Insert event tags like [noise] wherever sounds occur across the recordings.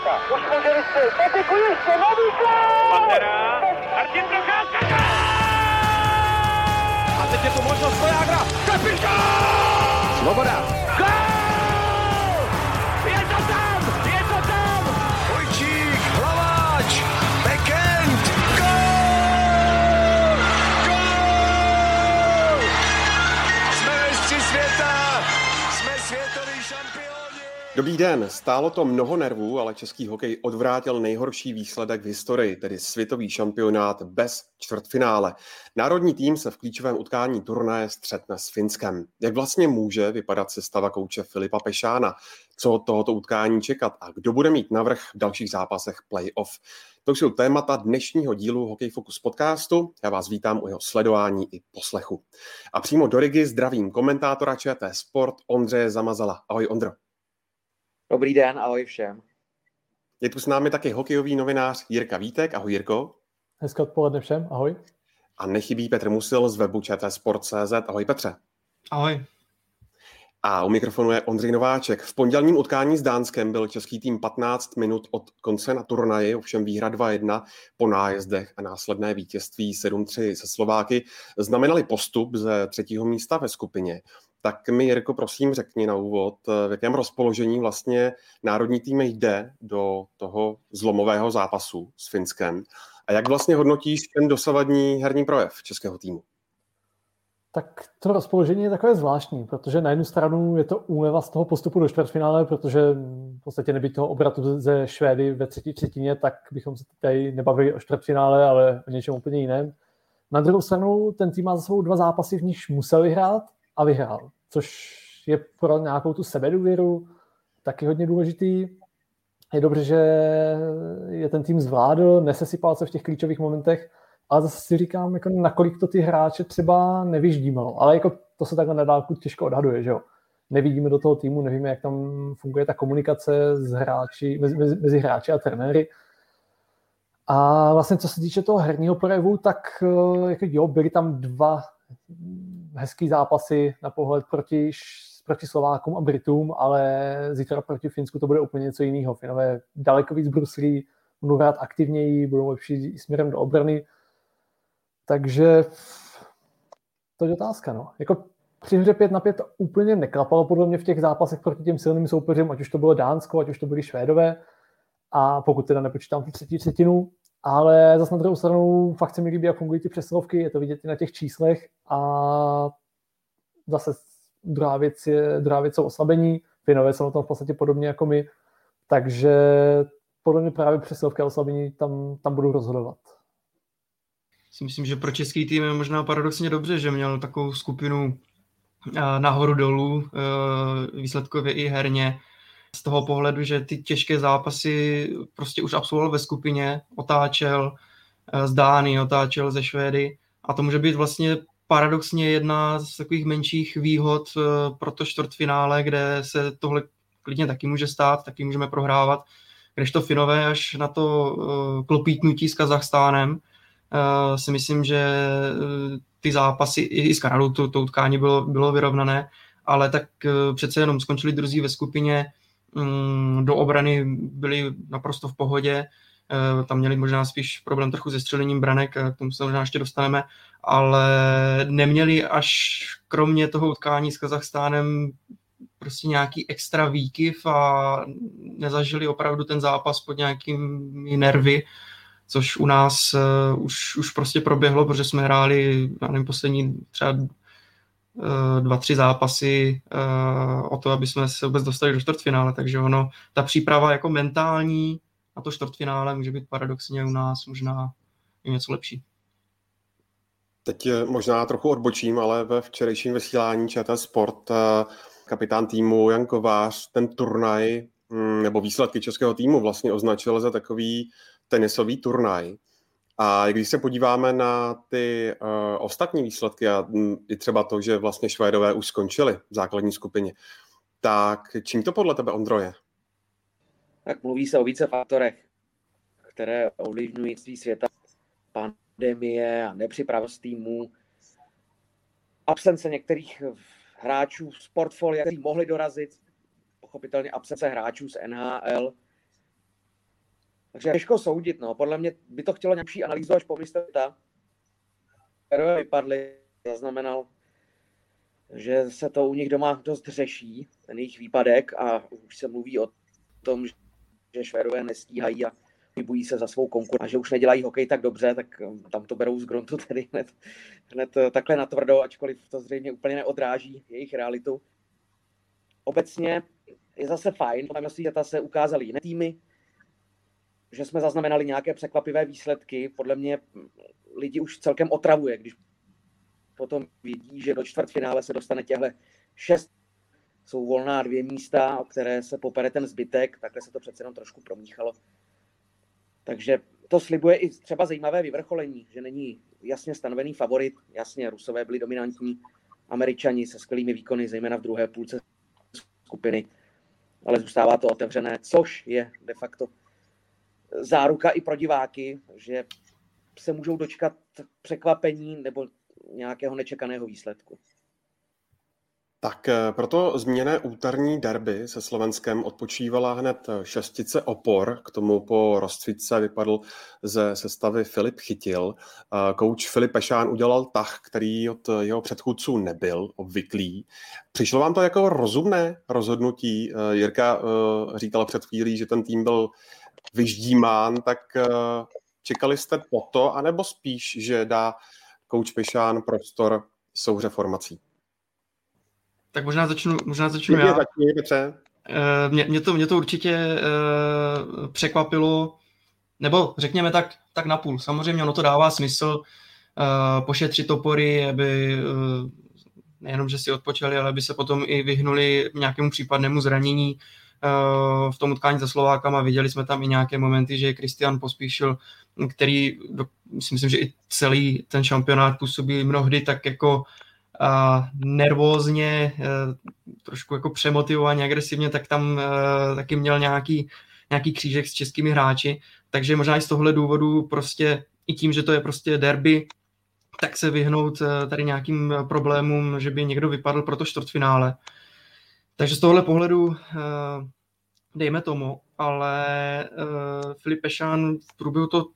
Už ještě, nový gol! Pantera, Martin Procházka! A teď je tu možnost Vojágra. Kapitán! Svoboda! Dobrý den, stálo to mnoho nervů, ale český hokej odvrátil nejhorší výsledek v historii, tedy světový šampionát bez čtvrtfinále. Národní tým se v klíčovém utkání turnaje střetne s Finskem. Jak vlastně může vypadat sestava kouče Filipa Pešána? Co od tohoto utkání čekat a kdo bude mít navrh v dalších zápasech playoff? To jsou témata dnešního dílu Hokej Focus podcastu. Já vás vítám u jeho sledování i poslechu. A přímo do Rigi zdravím komentátora ČT Sport Ondřeje Zamazala. Ahoj Ondro. Dobrý den, ahoj všem. Je tu s námi taky hokejový novinář Jirka Vítek. Ahoj Jirko. Hezké odpoledne všem, ahoj. A nechybí Petr Musil z webu Sport.cz. Ahoj Petře. Ahoj. A u mikrofonu je Ondřej Nováček. V pondělním utkání s Dánskem byl český tým 15 minut od konce na turnaji, ovšem výhra 2-1 po nájezdech a následné vítězství 7-3 se Slováky znamenali postup ze třetího místa ve skupině. Tak mi, Jirko, prosím, řekni na úvod, v jakém rozpoložení vlastně národní tým jde do toho zlomového zápasu s Finskem a jak vlastně hodnotíš ten dosavadní herní projev českého týmu? Tak to rozpoložení je takové zvláštní, protože na jednu stranu je to úleva z toho postupu do čtvrtfinále, protože v podstatě nebýt toho obratu ze Švédy ve třetí třetině, tak bychom se tady nebavili o čtvrtfinále, ale o něčem úplně jiném. Na druhou stranu ten tým má za sebou dva zápasy, v nichž musel vyhrát a vyhrál, což je pro nějakou tu sebedůvěru taky hodně důležitý. Je dobře, že je ten tým zvládl, nesesypal se v těch klíčových momentech, ale zase si říkám, jako nakolik to ty hráče třeba nevyždímalo. Ale jako to se takhle na dálku těžko odhaduje, že jo. Nevidíme do toho týmu, nevíme, jak tam funguje ta komunikace s hráči, mezi, mezi hráči a trenéry. A vlastně co se týče toho herního projevu, tak jako jo, byly tam dva hezký zápasy na pohled proti, proti Slovákům a Britům, ale zítra proti Finsku to bude úplně něco jiného. Finové daleko víc bruslí, budou hrát aktivněji, budou lepší směrem do obrany. Takže to je otázka. No. Jako při hře 5 na 5 to úplně neklapalo podle mě v těch zápasech proti těm silným soupeřům, ať už to bylo Dánsko, ať už to byly Švédové. A pokud teda nepočítám tu třetí třetinu, ale zase na druhou stranu fakt se mi líbí, jak fungují ty přesilovky, je to vidět i na těch číslech a zase druhá věc, je, druhá věc jsou oslabení, Finové jsou na tom v podstatě podobně jako my, takže podle mě právě přesilovky a oslabení tam, tam budou rozhodovat. Si myslím, že pro český tým je možná paradoxně dobře, že měl takovou skupinu nahoru dolů, výsledkově i herně, z toho pohledu, že ty těžké zápasy prostě už absolvoval ve skupině, otáčel z Dány, otáčel ze Švédy. A to může být vlastně paradoxně jedna z takových menších výhod pro to čtvrtfinále, kde se tohle klidně taky může stát, taky můžeme prohrávat, když to Finové až na to klopítnutí s Kazachstánem, si myslím, že ty zápasy i s Kanadou to, to utkání bylo, bylo vyrovnané, ale tak přece jenom skončili druzí ve skupině, do obrany byli naprosto v pohodě, tam měli možná spíš problém trochu se střelením branek, k tomu se možná ještě dostaneme, ale neměli až kromě toho utkání s Kazachstánem prostě nějaký extra výkyv a nezažili opravdu ten zápas pod nějakými nervy, což u nás uh, už, už prostě proběhlo, protože jsme hráli, nevím, poslední třeba dva, tři zápasy uh, o to, aby jsme se vůbec dostali do čtvrtfinále, takže ono, ta příprava jako mentální na to čtvrtfinále může být paradoxně u nás možná i něco lepší. Teď možná trochu odbočím, ale ve včerejším vysílání ČT Sport kapitán týmu Jan Kovář ten turnaj mm, nebo výsledky českého týmu vlastně označil za takový tenisový turnaj. A když se podíváme na ty uh, ostatní výsledky a m, i třeba to, že vlastně Švédové už skončili v základní skupině, tak čím to podle tebe, Ondro, je? Tak mluví se o více faktorech, které ovlivňují svý světa. Pandemie a nepřipravost týmu, absence některých hráčů z portfolia, kteří mohli dorazit, pochopitelně absence hráčů z NHL, Takže těžko soudit, no. Podle mě by to chtělo nějaký analýzu až pomyslet ta. vypadly, zaznamenal, že se to u nich doma dost řeší, ten jejich výpadek a už se mluví o tom, že Švédové nestíhají a vybují se za svou konkurenci a že už nedělají hokej tak dobře, tak um, tam to berou z gruntu tedy hned, hned uh, takhle natvrdo, ačkoliv to zřejmě úplně neodráží jejich realitu. Obecně je zase fajn, že ta se ukázaly jiné týmy, že jsme zaznamenali nějaké překvapivé výsledky. Podle mě lidi už celkem otravuje, když potom vidí, že do čtvrtfinále se dostane těhle šest jsou volná dvě místa, o které se popere ten zbytek, takhle se to přece jenom trošku promíchalo. Takže to slibuje i třeba zajímavé vyvrcholení, že není jasně stanovený favorit. Jasně, Rusové byli dominantní, Američani se skvělými výkony, zejména v druhé půlce skupiny, ale zůstává to otevřené, což je de facto záruka i pro diváky, že se můžou dočkat překvapení nebo nějakého nečekaného výsledku. Tak eh, proto změněné úterní derby se Slovenskem odpočívala hned šestice opor. K tomu po rozcvice vypadl ze sestavy Filip Chytil. Kouč Filip Pešán udělal tah, který od jeho předchůdců nebyl obvyklý. Přišlo vám to jako rozumné rozhodnutí? Eh, Jirka eh, říkala před chvílí, že ten tým byl vyždímán, tak čekali jste po to, anebo spíš, že dá kouč Pešán prostor souhře formací? Tak možná začnu, možná začnu já. Začni, Petře. Eh, mě, mě, to, mě to určitě uh, překvapilo, nebo řekněme tak, tak napůl. Samozřejmě ono to dává smysl uh, pošetřit topory, aby uh, nejenom, že si odpočali, ale aby se potom i vyhnuli nějakému případnému zranění v tom utkání za Slovákama. Viděli jsme tam i nějaké momenty, že Kristian pospíšil, který, do, myslím, že i celý ten šampionát působí mnohdy tak jako nervózně, eh, trošku jako přemotivovaně, agresivně, tak tam eh, taky měl nějaký, nějaký křížek s českými hráči, takže možná i z tohle důvodu prostě i tím, že to je prostě derby, tak se vyhnout eh, tady nějakým problémům, že by někdo vypadl pro to čtvrtfinále. Takže z tohle pohledu dejme tomu, ale Filip Pešán v průběhu toho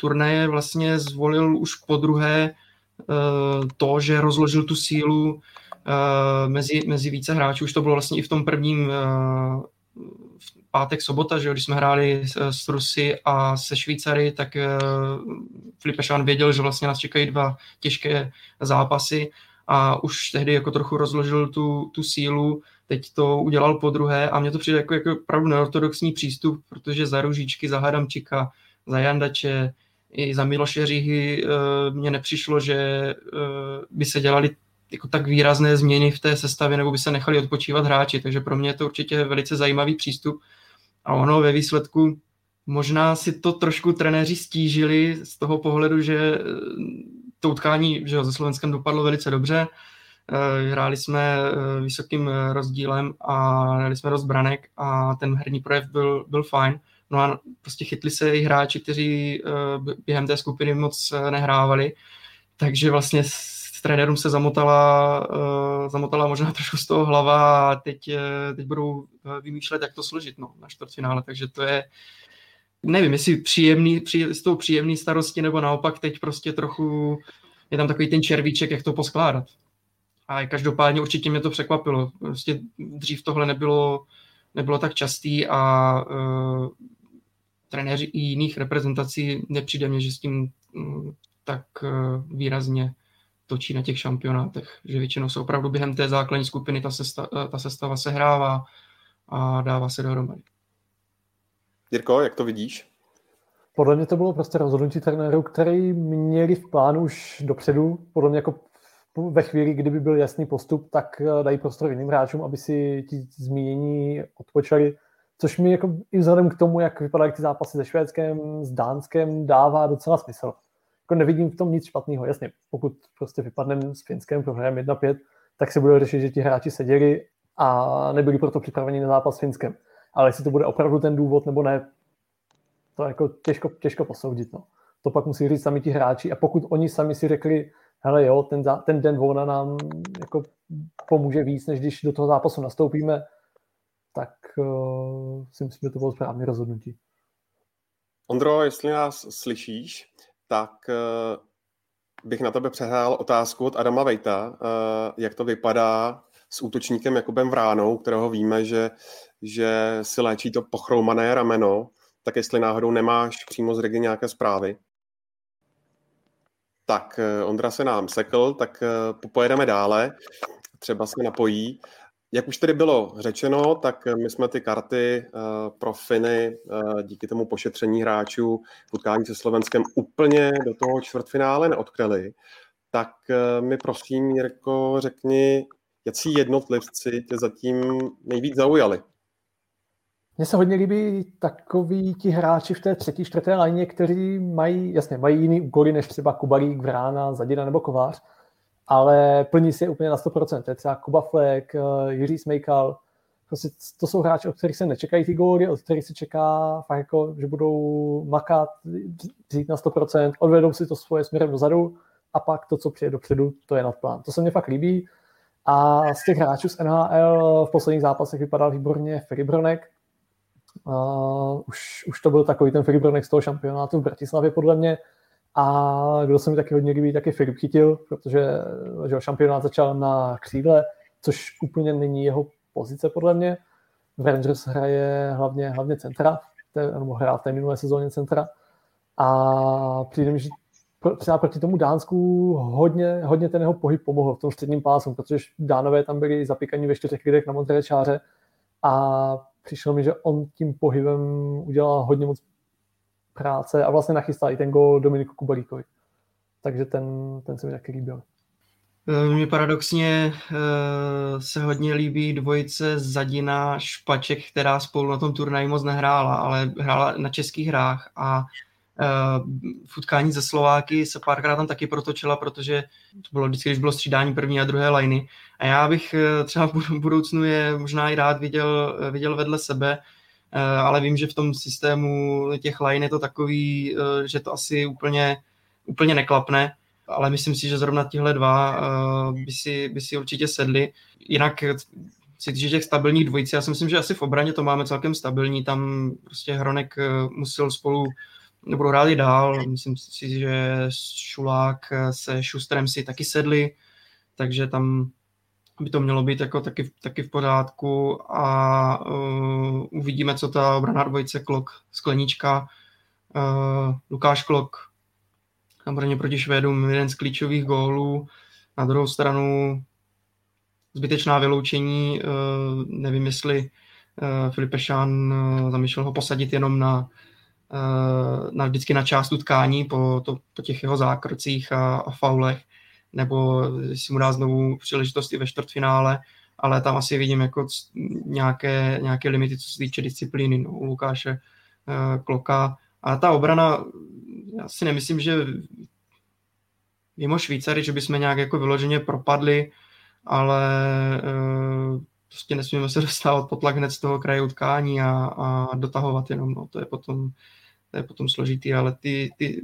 turnaje vlastně zvolil už po druhé Eh, to, že rozložil tu sílu eh, mezi, mezi více hráčů. Už to bylo vlastně i v tom prvním eh, v pátek, sobota, že když jsme hráli s Rusy a se Švýcary, tak Filip Šán věděl, že vlastně nás čekají dva těžké zápasy a už tehdy jako trochu rozložil tu, tu sílu, teď to udělal po druhé a mně to přijde jako, jako opravdu neortodoxní přístup, protože za Ružičky, za Hadamčika, za Jandače, i za Miloše Říhy eh, mně nepřišlo, že eh, by se dělali jako tak výrazné změny v té sestavě, nebo by se nechali odpočívat hráči, takže pro mě je to určitě velice zajímavý přístup. A ono ve výsledku možná si to trošku trenéři stížili z toho pohledu, že to utkání že ze Slovenskem dopadlo velice dobře, hráli jsme vysokým rozdílem a hráli jsme dost branek a ten herní projev byl, byl fajn. No a prostě chytli se i hráči, kteří eh, během té skupiny moc eh, nehrávali, takže vlastně s trenérům se zamotala, eh, zamotala možná [laughs] trošku z toho hlava a teď, teď budou vymýšlet, jak to složit no, na čtvrtfinále, takže to je, nevím, jestli příjemný, při, s tou příjemný starosti, nebo naopak teď prostě trochu je tam takový ten červíček, jak to poskládat. A každopádně určitě mě to překvapilo. Prostě dřív tohle nebylo, nebylo tak častý a uh, trenéři i jiných reprezentací nepřijde mně, že s tím mm, tak eh, výrazně točí na těch šampionátech, že většinou se opravdu během té základní skupiny ta, sesta, eh, ta sestava se hrává a dává se dohromady. Jirko, jak to vidíš? Podle mě to bylo prostě rozhodnutí trenérů, který měli v plánu už dopředu. Podle mě jako ve chvíli, kdyby byl jasný postup, tak eh, dají prostor jiným hráčům, aby si ti zmínění odpočali což mi jako i vzhledem k tomu, jak vypadaly ty zápasy se Švédskem, s Dánskem, dává docela smysl. Jako nevidím v tom nic špatného. Jasně, pokud prostě vypadneme s Finskem, prohrajeme 1-5, tak se bude řešit, že ti hráči seděli a nebyli proto připraveni na zápas s Finskem. Ale jestli to bude opravdu ten důvod nebo ne, to je jako těžko, těžko posoudit. No. To pak musí říct sami ti hráči a pokud oni sami si řekli, hele jo, ten, ten den volna nám jako pomůže víc, než když do toho zápasu nastoupíme, tak uh, si myslím, že to bylo správné rozhodnutí. Ondro, jestli nás slyšíš, tak bych na tebe přehrál otázku od Adama Vejta, jak to vypadá s útočníkem Jakubem Vránou, kterého víme, že, že si léčí to pochroumané rameno, tak jestli náhodou nemáš přímo z Regi nějaké zprávy. Tak eh, Ondra se nám sekl, tak eh, pojedeme dále, třeba se napojí. Jak už tedy bylo řečeno, tak my jsme ty karty eh, pro Finy díky tomu pošetření hráčů v utkání se Slovenskem úplně do toho čtvrtfinále neodkryli. Tak mi prosím, Jirko, řekni, jaký jednotlivci tě zatím nejvíc zaujali? Mně se hodně líbí takový ti hráči v té třetí, čtvrté lajně, kteří mají, jasně, mají jiný úkoly než třeba Kubalík, Vrána, Zadina nebo Kovář, ale plní si je úplně na 100%. To je třeba Kuba Flek, eh, Jiří Smejkal, prostě to jsou hráči, od kterých se nečekají ty góly, od kterých se čeká fakt jako, že budou makat, vzít na 100%, odvedou si to svoje směrem dozadu a pak to, co přijde dopředu, to je nadplán. To se mně fakt líbí. A z těch hráčů z NHL v posledních zápasech vypadal výborně Fribronek, Uh, už, už to byl takový ten Filip Bronek z toho šampionátu v Bratislavě podle mě. A kdo se mi taky hodně líbí, taky Filip Chytil, protože že šampionát začal na křídle, což úplně není jeho pozice podle mě. V Rangers hraje hlavně, hlavně centra, nebo hrál v té minulé sezóně centra. A přijde mi, že třeba proti tomu Dánsku hodně, hodně ten jeho pohyb pomohl v tom středním pásu, protože Dánové tam byli zapíkaní ve čtyřech lidech na modré čáře a přišlo mi, že on tím pohybem udělal hodně moc práce a vlastně nachystal i ten gol Dominiku Kubalíkovi. Takže ten, ten se mi taky líbil. E, mně paradoxně e, se hodně líbí dvojice Zadina Špaček, která spolu na tom turnaji moc nehrála, ale hrála na českých hrách a v utkání ze Slováky se párkrát tam taky protočila, protože to bylo vždycky, když bylo střídání první a druhé liny. A já bych eh, třeba v budoucnu je možná i rád viděl, eh, viděl vedle sebe, eh, ale vím, že v tom systému těch line je to takový, že to asi úplně, úplně neklapne, ale myslím si, že zrovna tihle dva by si, by si určitě sedli. Jinak si týče těch stabilních dvojic, já si myslím, že asi v obraně to máme celkem stabilní, tam prostě Hronek musel spolu nebudou hrát i dál. Myslím si, že Šulák se Šustrem si taky sedli, takže tam by to mělo být jako taky, taky v pořádku a uh, uvidíme, co ta obrana dvojice Klok, Sklenička, uh, Lukáš Klok na proti Švédům jeden z klíčových gólů. Na druhou stranu zbytečná vyloučení, uh, nevím, jestli uh, Filipe Šán uh, zamýšlel ho posadit jenom na Eh, na, vždycky na část utkání po, to, po těch jeho zákrocích a, a faulech, nebo si mu dá znovu příležitost i ve čtvrtfinále, ale tam asi vidím jako nějaké, nějaké limity, co se týče disciplíny no, u Lukáše uh, Kloka. A ta obrana, já si nemyslím, že mimo Švýcary, že bychom nějak jako vyloženě propadli, ale uh, prostě nesmíme se dostávat pod tlak hned z toho kraje utkání a, a dotahovat jenom, no, to je potom to je potom složitý, ale ty, ty,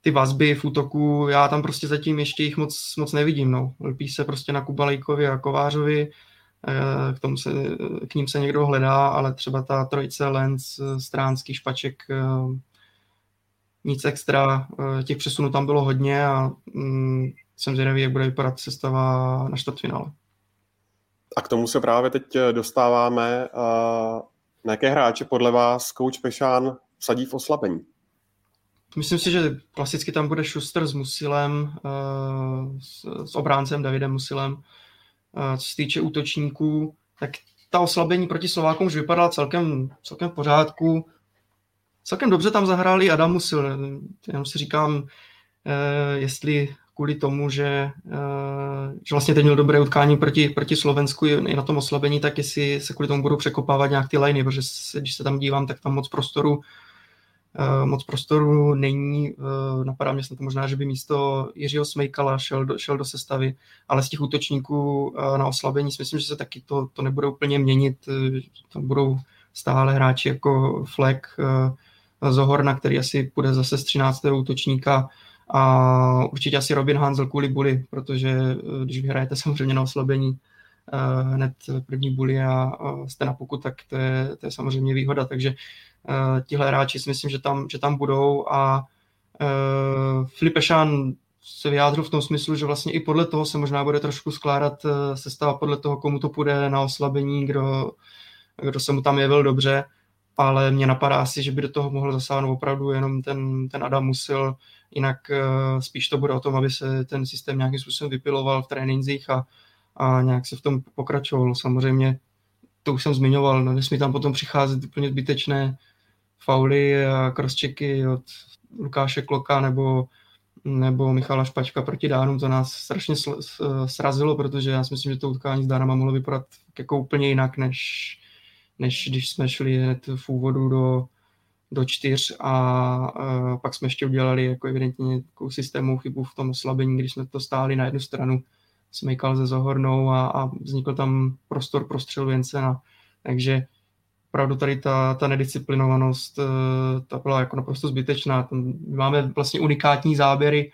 ty vazby v útoku, já tam prostě zatím ještě jich moc, moc nevidím. No. Lpí se prostě na Kubalejkovi a Kovářovi, eh, k, tomu se, k ním se někdo hledá, ale třeba ta trojice Lenz, Stránský, Špaček, eh, nic extra, eh, těch přesunů tam bylo hodně a mm, jsem zvědavý, jak bude vypadat sestava na čtvrtfinále. A k tomu se právě teď dostáváme. Na jaké hráče podle vás coach Pešán sadí v oslabení? Myslím si, že klasicky tam bude Schuster s Musilem, eh, s, obráncem Davidem Musilem. Eh, co se týče útočníků, tak ta oslabení proti Slovákům už vypadala celkem, celkem v pořádku. Celkem dobře tam zahráli Adam Musil. Jenom si říkám, eh, jestli kvůli tomu, že, eh, že vlastně teď měl dobré utkání proti, proti Slovensku i na tom oslabení, tak jestli se kvůli tomu budou překopávat nějak ty liney, protože se, když se tam dívám, tak tam moc prostoru Uh, moc prostoru není. Uh, napadá mě snad možná, že by místo Jiřího Smejkala šel do, šel do sestavy, ale z těch útočníků na oslabení si myslím, že se taky to, to nebude úplně měnit. Tam budou stále hráči jako Fleck, Zohorna, který asi bude zase z 13. útočníka, a určitě asi Robin Hansel kvůli Bully, protože eh, když vyhrajete [laughs] samozřejmě na oslabení, hned první buly a jste na pokud, tak to je, to je samozřejmě výhoda. Takže tihle hráči si myslím, že tam, že tam budou a Filipe se vyjádřil v tom smyslu, že vlastně i podle toho se možná bude trošku skládat sestava podle toho, komu to půjde na oslabení, kdo, kdo se mu tam jevil dobře, ale mě napadá asi, že by do toho mohl zasáhnout opravdu jenom ten, ten Adam Musil, jinak uh, spíš to bude o tom, aby se ten systém nějakým způsobem vypiloval v trénincích a, a nějak se v tom pokračoval. Samozřejmě to už jsem zmiňoval, no, nesmí tam potom přicházet úplně zbytečné fauly a crosschecky od Lukáše Kloka nebo, nebo Michala Špačka proti Dánům, to nás strašně srazilo, protože já si myslím, že to utkání s Dánama mohlo vypadat jako úplně jinak, než, než když jsme šli hned v úvodu do, do čtyř a, a pak jsme ještě udělali jako evidentně takovou systémovou chybu v tom oslabení, když jsme to stáli na jednu stranu, smykal ze Zohornou a, a vznikl tam prostor pro střelu Jensena. Takže opravdu tady ta, ta nedisciplinovanost eh, ta byla jako naprosto zbytečná. Tam máme vlastně unikátní záběry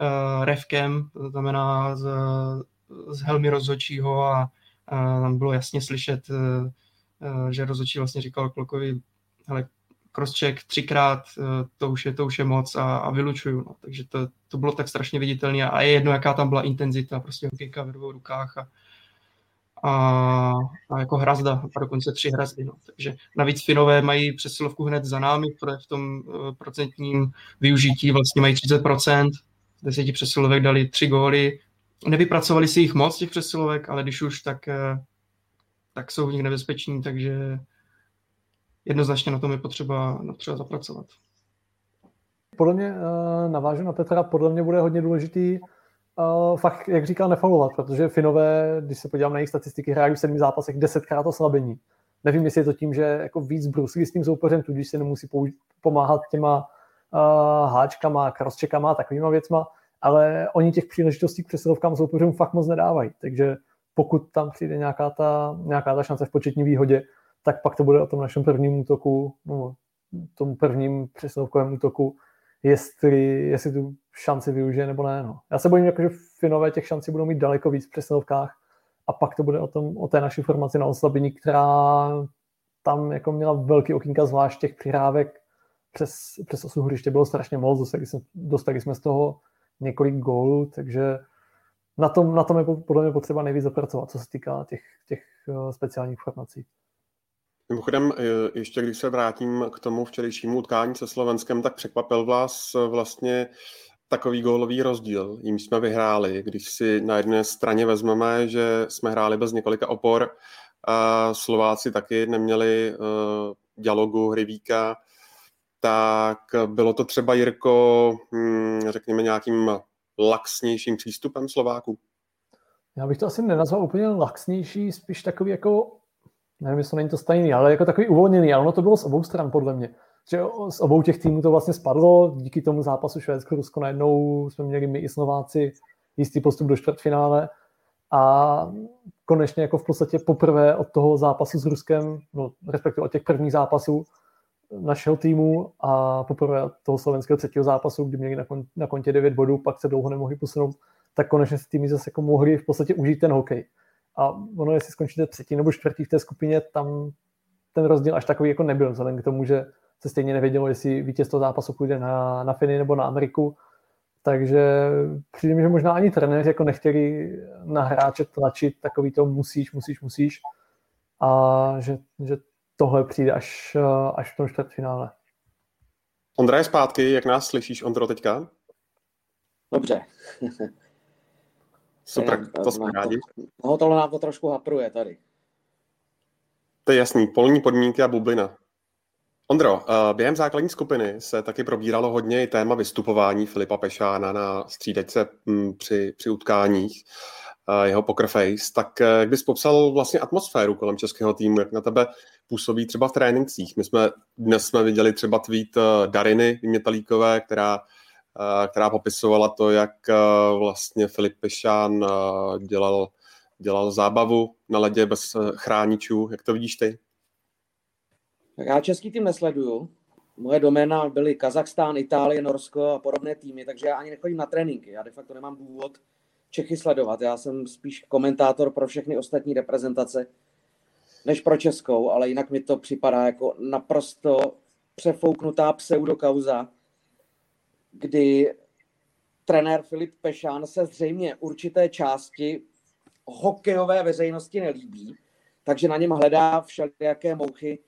uh, revkem, to znamená z, z helmy rozhodčího a, a tam bylo jasně slyšet uh, že rozhodčí vlastně říkal Klokovi, hele, crosscheck třikrát, eh, to už je, to už je moc a, a vylučuju. No. Takže to, to bylo tak strašně viditelné a je jedno, jaká tam byla intenzita, prostě hokejka ve dvou rukách a, a, a jako hrazda, a dokonce tři hrazdy. No. Takže navíc Finové mají přesilovku hned za námi, protože v tom eh, procentním využití vlastně mají 30%, deseti přesilovek dali tři góly, nevypracovali si jich moc, těch přesilovek, ale když už, tak tak jsou v nich nebezpeční, takže jednoznačně na tom je potřeba, potřeba zapracovat. Podle mě, uh, navážu na Petra, podle mě bude hodně důležitý uh, fakt, jak říkal, nefaulovat, protože Finové, když se podívám na jejich statistiky, hrají v sedmi zápasech desetkrát oslabení. Nevím, jestli je to tím, že jako víc bruslí s tím soupeřem, tudíž se nemusí použ- pomáhat těma uh, háčkama, crosscheckama a takovýma věcma, ale oni těch příležitostí k přesilovkám soupeřům fakt moc nedávají. Takže pokud tam přijde nějaká ta, nějaká ta šance v početní výhodě, tak pak to bude o tom našem prvním útoku, no, tom prvním přesilovkovém útoku, jestli, jestli tu šanci využije nebo ne. No. Já se bojím, jako, že Finové těch šancí budou mít daleko víc v přesilovkách a pak to bude o, tom, o té naší formaci na oslabení, která tam jako měla velký okýnka, zvlášť těch přihrávek přes, přes osu hřiště bylo strašně moc, dostali jsme, dostali jsme z toho několik gólů, takže na tom, na tom je podle mě potřeba nejvíc zapracovat, co se týká těch, těch eh, speciálních formací. Mimochodem, eh, ještě když se vrátím k tomu včerejšímu utkání se Slovenskem, tak překvapil vás eh, vlastně takový gólový rozdíl, jim jsme vyhráli. Když si na jedné straně vezmeme, že jsme hráli bez několika opor, a Slováci taky neměli dialogu Hryvíka, tak bylo to třeba, Jirko, hm, řekněme nějakým laxnějším přístupem Slováků? Já bych to asi nenazval úplně laxnější, spíš takový jako, nevím, jestli není to stejný, ale jako takový uvolněný, ale ono to bylo z obou stran podle mě. Že z obou těch týmů to vlastně spadlo, díky tomu zápasu Švédsko-Rusko najednou jsme měli my i Slováci jistý postup do čtvrtfinále a konečně jako v podstatě poprvé od toho zápasu s Ruskem, no respektive od těch prvních zápasů, našeho týmu a poprvé toho slovenského třetího zápasu, kdy měli na, kon, na kontě 9 bodů, pak se dlouho nemohli posunout, tak konečně si týmy zase jako mohli v podstatě užít ten hokej. A ono, jestli skončíte třetí nebo čtvrtý v té skupině, tam ten rozdíl až takový jako nebyl, vzhledem k tomu, že se stejně nevědělo, jestli vítěz toho zápasu půjde na, na Finy nebo na Ameriku. Takže přijde mi, že možná ani trenéři jako nechtěli na hráče tlačit takový to musíš, musíš, musíš. A že, že tohle přijde až, eh, až v tom čtvrtfinále. Ondra je zpátky, jak nás slyšíš, Ondro, teďka? Dobře. [laughs] Super, to jsme rádi. No, tohle nám to trošku hapruje tady. To je jasný, polní podmínky a bublina. Ondro, eh, během základní skupiny se taky probíralo hodně i téma vystupování Filipa Pešána na střídačce hm, při, při utkáních jeho poker face, tak eh, jak bys popsal vlastně atmosféru kolem českého týmu, jak na tebe působí třeba v trénincích. My jsme dnes jsme viděli třeba tweet eh, Dariny Mětalíkové, která, eh, která popisovala to, jak vlastně Filip Pešán dělal, dělal zábavu na ledě bez chráničů. Jak to vidíš ty? Já český tým nesleduju. Moje doména byly Kazachstán, Itálie, Norsko a podobné týmy, takže já ani nechodím na tréninky. Já de facto nemám důvod Čechy sledovat. Já jsem spíš komentátor pro všechny ostatní reprezentace, než pro Českou, ale jinak mi to připadá jako naprosto přefouknutá pseudokauza, kdy trenér Filip Pešán se zřejmě určité části hokejové veřejnosti nelíbí, takže na něm hledá všelijaké mouchy,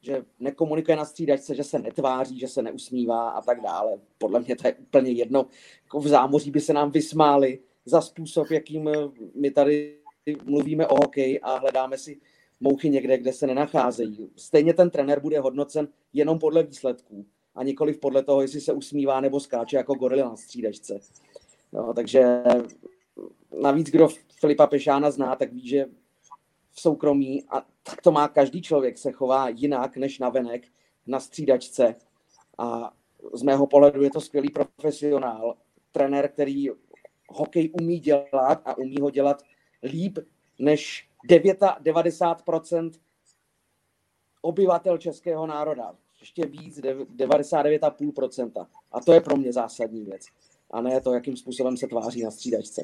že nekomunikuje na střídačce, že se netváří, že se neusmívá a tak dále. Podle mě to je úplně jedno. Jako v zámoří by se nám vysmáli za způsob, jakým my tady mluvíme o hokeji a hledáme si mouchy někde, kde se nenacházejí. Stejně ten trenér bude hodnocen jenom podle výsledků a nikoli podle toho, jestli se usmívá nebo skáče jako gorila na střídačce. No, takže navíc, kdo Filipa Pešána zná, tak ví, že v soukromí, a tak to má každý člověk, se chová jinak než na venek, na střídačce. A z mého pohledu je to skvělý profesionál, trenér, který hokej umí dělat a umí ho dělat líp než 90% obyvatel českého národa. Ještě víc, 99,5%. A to je pro mě zásadní věc. A ne to, jakým způsobem se tváří na střídačce.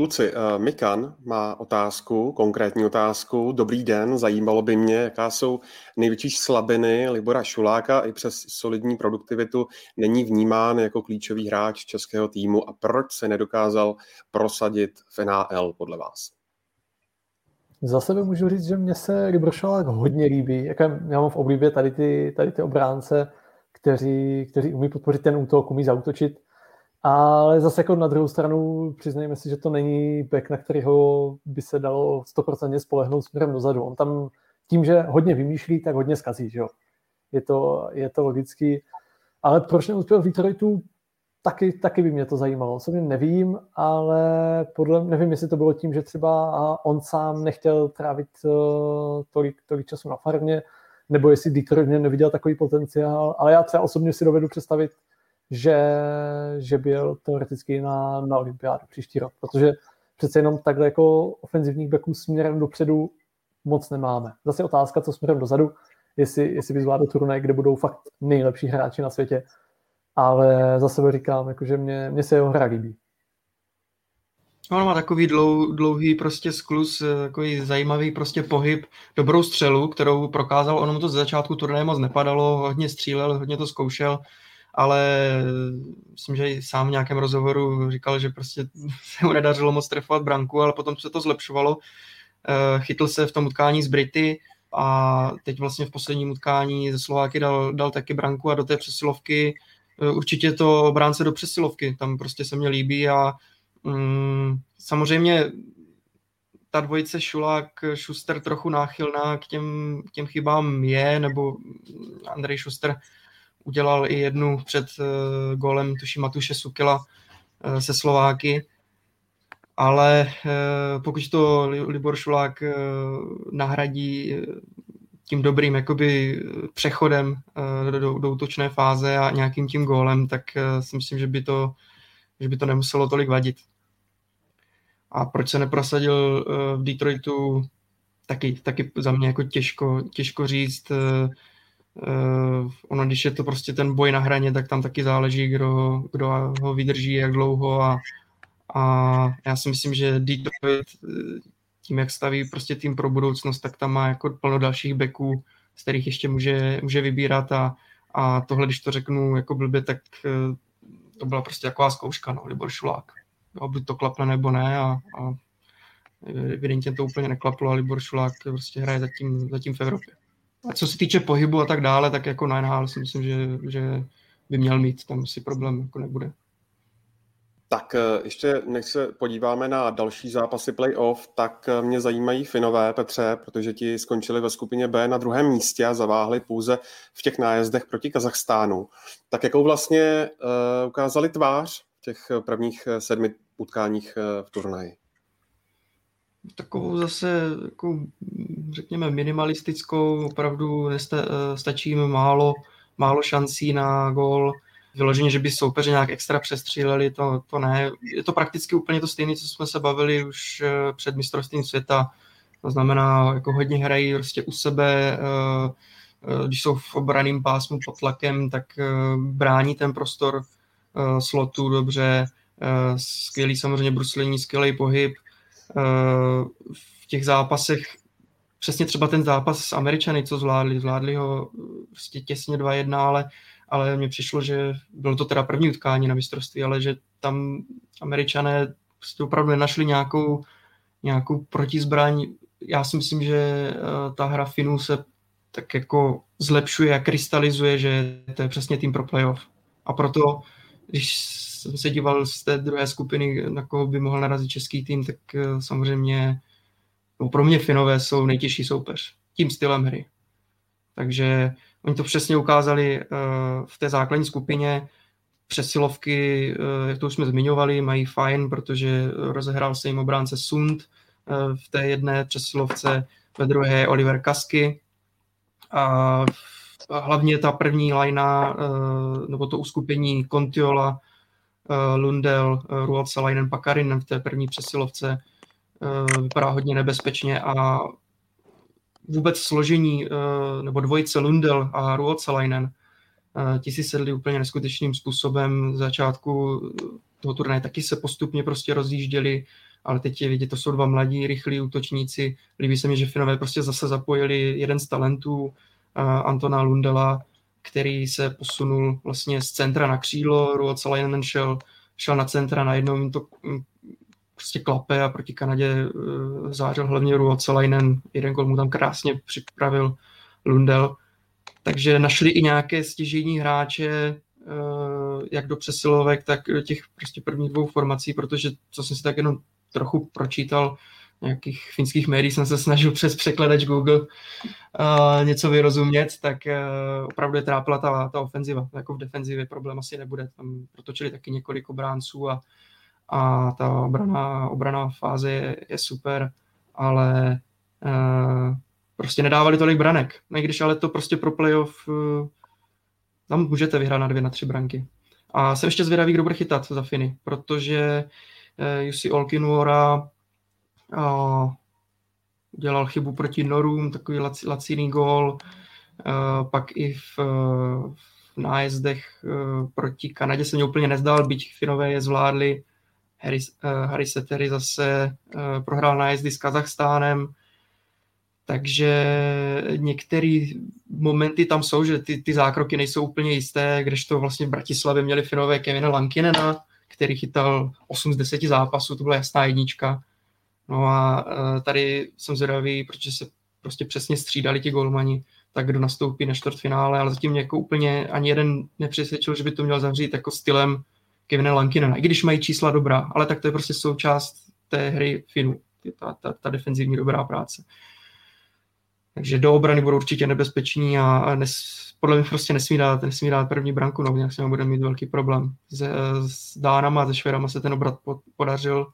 Kluci, uh, Mikan má otázku, konkrétní otázku. Dobrý den, zajímalo by mě, jaká jsou největší slabiny Libora Šuláka i přes solidní produktivitu není vnímán jako klíčový hráč českého týmu a proč se nedokázal prosadit v NHL podle vás? Za sebe můžu říct, že mně se Libor Šulák hodně líbí. Já mám v oblibě tady ty, tady ty obránce, kteří, kteří umí podpořit ten útok, umí zautočit ale zase jako na druhou stranu přiznejme si, že to není back, na kterého by se dalo 100% spolehnout směrem dozadu. On tam tím, že hodně vymýšlí, tak hodně skazí, že jo. Je to, je to logický. Ale proč neuspěl v Detroitu, taky, taky by mě to zajímalo. Osobně nevím, ale podle, nevím, jestli to bylo tím, že třeba on sám nechtěl trávit uh, tolik, tolik času na farmě, nebo jestli Detroit neviděl takový potenciál, ale já třeba osobně si dovedu představit, že, že byl teoreticky na, na olympiádu příští rok, protože přece jenom takhle jako ofenzivních backů směrem dopředu moc nemáme. Zase otázka, co směrem dozadu, jestli, jestli by zvládl turnaj, kde budou fakt nejlepší hráči na světě, ale za sebe říkám, jako, že mě, mě se jeho hra líbí. On má takový dlou, dlouhý prostě sklus, takový zajímavý prostě pohyb, dobrou střelu, kterou prokázal, ono mu to ze začátku turnaje moc nepadalo, hodně střílel, hodně to zkoušel, ale myslím, že sám v nějakém rozhovoru říkal, že prostě [laughs] se mu nedařilo moc trefovat branku, ale potom se to zlepšovalo. Eh, chytl se v tom utkání z Brity a teď vlastně v posledním utkání ze Slováky dal, dal taky branku a do té přesilovky eh, určitě to obránce do přesilovky, tam prostě se mně líbí a mm, samozřejmě ta dvojice Šulák, Schuster trochu náchylná k těm, k těm chybám je, nebo Andrej Schuster udělal i jednu před uh, gólem, tuším Matuše Sukila uh, se Slováky, ale uh, pokud to Libor Šulák uh, nahradí tím dobrým jakoby přechodem uh, do, do útočné fáze a nějakým tím gólem, tak uh, si myslím, že by to, že by to nemuselo tolik vadit. A proč se neprosadil uh, v Detroitu, taky, taky za mě jako těžko, těžko říct. Uh, Uh, ono, když je to prostě ten boj na hraně, tak tam taky záleží, kdo, kdo ho vydrží, jak dlouho a, a já si myslím, že Detroit eh, tím, jak staví prostě tým pro budoucnost, tak tam má jako plno dalších beků, z kterých ještě může, může vybírat a, a tohle, když to řeknu jako blbě, tak uh, to byla prostě taková zkouška, no, Libor Šulák. Jo, buď to klapne nebo ne a, a evidentně to úplně neklaplo a Libor Šulák prostě hraje zatím, zatím v Evropě. A co se týče pohybu a tak dále, tak jako na NHL si myslím, že, že by měl mít, tam si problém jako nebude. Tak eh, ještě než se podíváme na další zápasy playoff, tak eh, mě zajímají Finové, Petře, protože ti skončili ve skupině B na druhém místě a zaváhli pouze v těch nájezdech proti Kazachstánu. Tak jakou vlastně uh, ukázali tvář v těch prvních sedmi utkáních v turnaji? Takovou zase, jako, řekněme, minimalistickou, opravdu nesta, eh, stačí málo, málo šancí na gol. Vyloženě, že by soupeři nějak extra přestříleli, to, to ne. Je to prakticky úplně to stejné, co jsme se bavili už eh, před mistrovstvím světa. To znamená, jako hodně hrají prostě u sebe, eh, když jsou v obraném pásmu pod tlakem, tak brání ten prostor slotu dobře, skvělý samozřejmě bruslení, skvělý pohyb. V těch zápasech přesně třeba ten zápas s Američany, co zvládli, zvládli ho prostě těsně 2-1, ale, ale mně přišlo, že bylo to teda první utkání na mistrovství, ale že tam Američané prostě opravdu nenašli nějakou, nějakou protizbraň. Já si myslím, že ta hra Finů se tak jako zlepšuje a krystalizuje, že to je přesně tým pro playoff. A proto, když jsem se díval z té druhé skupiny, na koho by mohl narazit český tým, tak eh, samozřejmě no pro mě Finové jsou nejtěžší soupeř tím stylem hry. Takže oni to přesně ukázali uh, v té základní skupině. Přesilovky, uh, jak to už jsme zmiňovali, mají fajn, protože rozehrál se jim obránce Sund v té jedné přesilovce, ve druhé Oliver Kasky, a hlavně ta první lajna, eh, nebo to uskupení Kontiola, eh, Lundel, eh, Ruotsalainen, Pakarinen v té první přesilovce vypadá hodně nebezpečně a vůbec složení nebo dvojice Lundel a Ruotsalainen ti si sedli úplně neskutečným způsobem. V začátku toho turnaje taky se postupně prostě rozjížděli, ale teď je vidět, to jsou dva mladí, rychlí útočníci. Líbí se mi, že Finové prostě zase zapojili jeden z talentů, Antona Lundela, který se posunul vlastně z centra na křídlo, Ruotsalainen šel, šel na centra, najednou jim to mm, prostě klape a proti Kanadě uh, zářil hlavně Ruotsalainen, jeden gol mu tam krásně připravil Lundel, takže našli i nějaké stěžení hráče, uh, jak do přesilovek, tak do těch prostě prvních dvou formací, protože co jsem si tak jenom trochu pročítal nějakých finských médií jsem se snažil přes překladač Google uh, něco vyrozumět, tak uh, opravdu je trápila ta, ta ofenziva. Jako v defenzivě problém asi nebude. Tam protočili taky několik obránců a, a ta obraná, obraná fáze je, je super, ale uh, prostě nedávali tolik branek. No i když ale to prostě pro playoff uh, tam můžete vyhrát na dvě, na tři branky. A jsem ještě zvědavý, kdo bude chytat za Finy, protože uh, Jussi Olkinuora a dělal chybu proti Norům, takový lac, laciný gól, pak i v, v nájezdech proti Kanadě se mě úplně nezdal, byť Finové je zvládli. Harry, Harry Setery zase prohrál nájezdy s Kazachstánem, takže některé momenty tam jsou, že ty, ty zákroky nejsou úplně jisté, kdežto vlastně v Bratislavě měli Finové Kevina Lankinena, který chytal 8 z 10 zápasů, to byla jasná jednička. No a e, tady jsem zvědavý, protože se prostě přesně střídali ti golmani, tak kdo nastoupí na čtvrtfinále, ale zatím mě jako úplně ani jeden nepřesvědčil, že by to měl zavřít jako stylem Kevina Lankinena, i když mají čísla dobrá, ale tak to je prostě součást té hry Finu, ta, ta, ta defenzivní dobrá práce. Takže do obrany budou určitě nebezpeční a nes, podle mě prostě nesmí dát, nesmí dát první branku, no, jinak se bude mít velký problém. S, s Dánama, se Švedama se ten obrat podařil,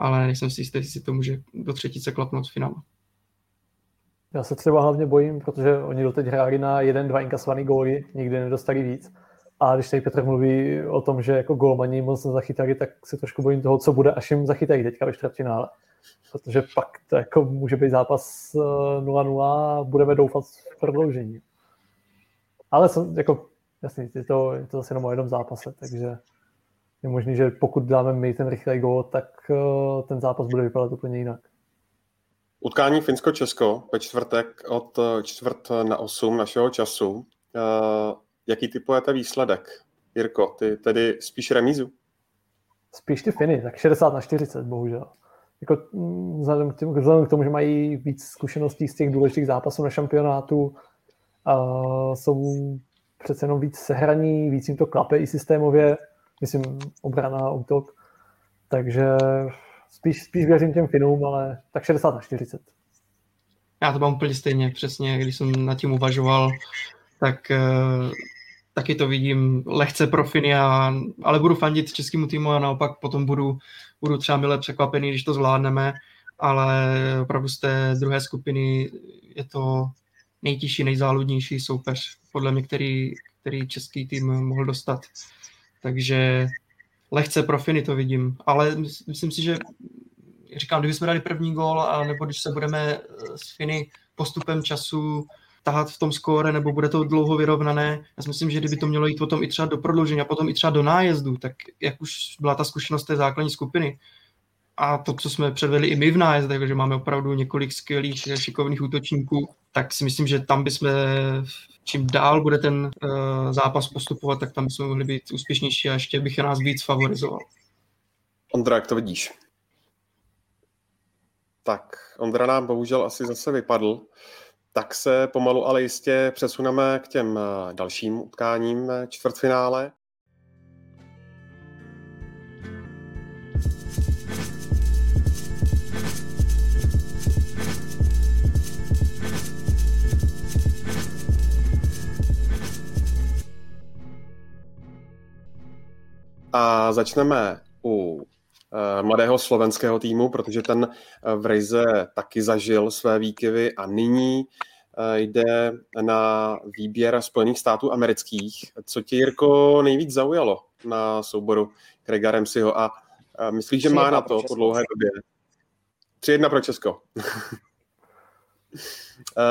ale nejsem si jistý, jestli to může do třetice klapnout v finále. Já se třeba hlavně bojím, protože oni doteď hráli na jeden, dva inkasovaný góly, nikdy nedostali víc. A když tady Petr mluví o tom, že jako gólmani moc nezachytali, tak se trošku bojím toho, co bude, až jim zachytají teďka ve čtvrtfinále. Protože pak to jako může být zápas 0-0 a budeme doufat v prodloužení. Ale jsem, jako, jasně, je to, je to zase jenom o jednom zápase, takže je možný, že pokud dáme my ten rychlý gól, tak eh, ten zápas bude vypadat úplně jinak. Utkání Finsko-Česko ve čtvrtek od eh, čtvrt na osm našeho času. Eh, jaký typujete výsledek? Jirko, ty tedy spíš remízu? Spíš ty Finy, tak 60 na 40, bohužel. Jako, mm, vzhledem, k tomu, vzhledem k tomu, že mají víc zkušeností z těch důležitých zápasů na šampionátu, uh, jsou přece jenom víc sehraní, víc jim to klape i systémově, myslím, obrana, útok. Takže spíš, spíš věřím těm Finům, ale tak 60 na 40. Já to mám úplně stejně, přesně, když jsem nad tím uvažoval, tak uh, taky to vidím lehce pro Finy, a, ale budu fandit českému týmu a naopak potom budu, budu třeba milé překvapený, když to zvládneme, ale opravdu z té druhé skupiny je to nejtěžší, nejzáludnější soupeř, podle mě, který, který český tým mohl dostat. Takže lehce pro Finy to vidím, ale myslím si, že říkám, kdybychom dali první gól, a nebo když se budeme s Finy postupem času tahat v tom skóre, nebo bude to dlouho vyrovnané. Já si myslím, že kdyby to mělo jít potom i třeba do prodloužení a potom i třeba do nájezdu, tak jak už byla ta zkušenost té základní skupiny, a to, co jsme předvedli i my v nájezdech, takže máme opravdu několik skvělých, šikovných útočníků, tak si myslím, že tam bychom, čím dál bude ten uh, zápas postupovat, tak tam bychom mohli být úspěšnější a ještě bych nás víc favorizoval. Ondra, jak to vidíš? Tak, Ondra nám bohužel asi zase vypadl. Tak se pomalu ale jistě přesuneme k těm eh, dalším utkáním eh, čtvrtfinále. A začneme u Eh, mladého slovenského týmu, protože ten eh, v Rejze taky zažil své výkyvy a nyní eh, jde na výběr Spojených států amerických. Co tě, Jirko, nejvíc zaujalo na souboru Craiga Ramseyho a myslíš, že má na to po dlouhé době? 3-1 pro Česko. [laughs]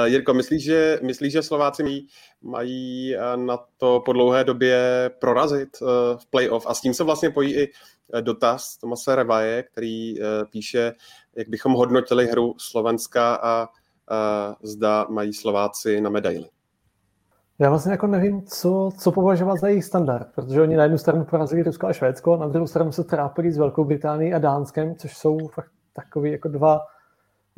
Jirko, myslíš, že, myslíš, že Slováci mají, mají na to po dlouhé době prorazit v playoff? A s tím se vlastně pojí i Eh, dotaz Tomase Revaje, který eh, píše, jak bychom hodnotili hru Slovenska a, zda mají Slováci na medaili. Já vlastně jako nevím, co, co považovat za jejich standard, protože oni na jednu stranu porazili Rusko a Švédsko, na druhou stranu se trápili s Velkou Británií a Dánskem, což jsou fakt takový jako dva,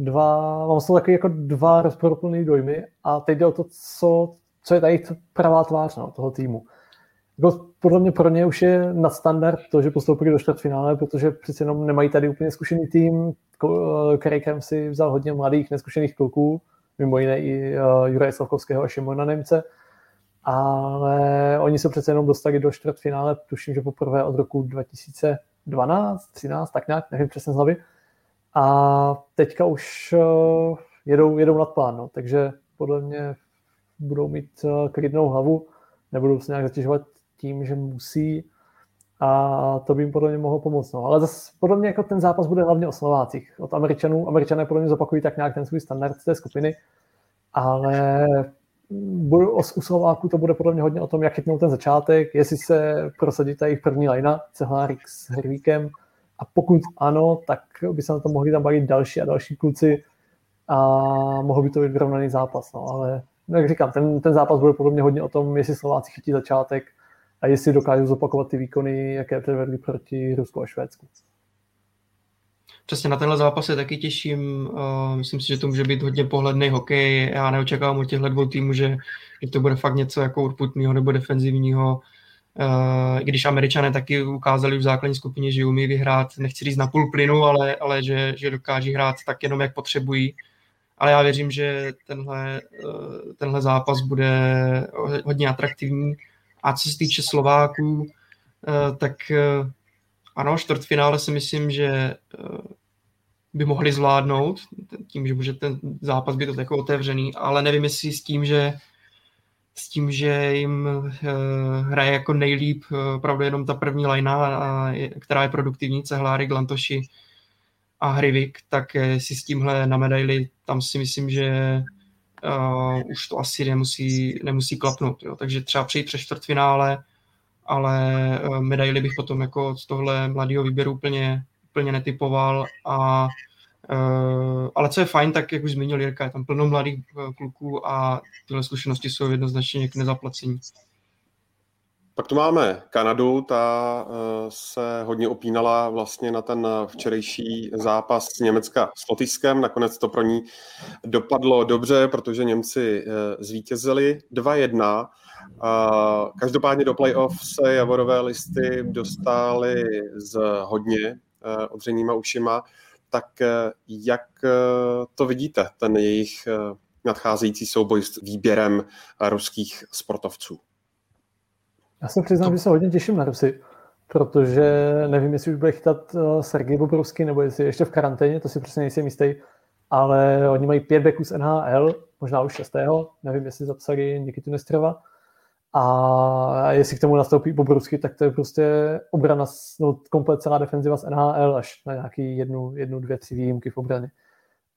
dva mám z toho takový jako dva rozporuplný dojmy a teď jde o to, co, co je tady pravá tvář no, toho týmu jako podle mě pro ně už je nadstandard to, že postoupili do čtvrtfinále, protože přeci jenom nemají tady úplně zkušený tým. Krejkem si vzal hodně mladých, neskušených kluků, mimo jiné i uh, Juraje Slavkovského a Šimona Nemce. Ale oni se přece jenom dostali do čtvrtfinále, tuším, že poprvé od roku 2012, 13, tak nějak, nevím přesně z hlavy. A teďka už uh, jedou, jedou nad plán, no. takže podle mě budou mít uh, klidnou hlavu, nebudou se nějak zatěžovat tím, že musí a to by jim podle mě mohlo pomoct. No. Ale zase podle mě jako ten zápas bude hlavně o Slovácích. Od Američanů, Američané podle mě zopakují tak nějak ten svůj standard z té skupiny, ale u Slováků to bude podle mě hodně o tom, jak chytnou ten začátek, jestli se prosadí ta jejich první lajna, Cehlárik s Hrvíkem, a pokud ano, tak by se na to mohli tam bavit další a další kluci a mohl by to být vyrovnaný zápas. No. Ale jak říkám, ten, ten zápas bude podle mě hodně o tom, jestli Slováci chytí začátek a jestli dokážou zopakovat ty výkony, jaké předvedli proti Rusku a Švédsku. Přesně na tenhle zápas se taky těším. Uh, myslím si, že to může být hodně pohledný hokej. Já neočekávám od těchto dvou týmů, že, že to bude fakt něco jako urputného nebo defenzivního. Uh, I když američané taky ukázali v základní skupině, že umí vyhrát, nechci říct na půl plynu, ale, ale že, že dokáží hrát tak jenom, jak potřebují. Ale já věřím, že tenhle, uh, tenhle zápas bude hodně atraktivní. A co se týče Slováků, eh, tak eh, ano, čtvrtfinále si myslím, že eh, by mohli zvládnout, tím, že může ten zápas být jako otevřený, ale nevím, jestli s tím, že s tím, že jim hraje jako nejlíp opravdu jenom ta první lajna, která je produktivní, Cehláry, Glantoši a Hrivik, tak si s tímhle na medaili, tam si myslím, že uh, už to asi nemusí, nemusí klapnout. Jo. Takže třeba přijít přes čtvrtfinále, ale medaily bych potom jako z tohle mladého výběru úplně, úplně netypoval. A, ale co je fajn, tak jak už zmínil Jirka, je tam plno mladých uh, kluků a tyhle zkušenosti jsou jednoznačně k nezaplacení. Pak tu máme Kanadu, ta eh, se hodně opínala vlastně na ten včerejší zápas Německa s Lotyšskem. Nakonec to pro ní dopadlo dobře, protože Němci eh, zvítězili 2-1. Každopádně do playoff se Javorové listy dostali s hodně eh, odřenýma ušima. Tak jak to vidíte, ten jejich nadcházející souboj s výběrem ruských sportovců? Já se přiznám, to... že se hodně těším na Rusy, protože nevím, jestli už bude chytat Sergej Bobrovský, nebo jestli ještě v karanténě, to si přesně nejsem jistý, ale oni mají pět beků z NHL, možná už šestého, nevím, jestli zapsali Nikitu Nestrova, a jestli k tomu nastoupí Bobrovský, tak to je prostě obrana, no, komplet celá defenziva z NHL až na nějaký jednu, jednu, dvě, tři výjimky v obraně.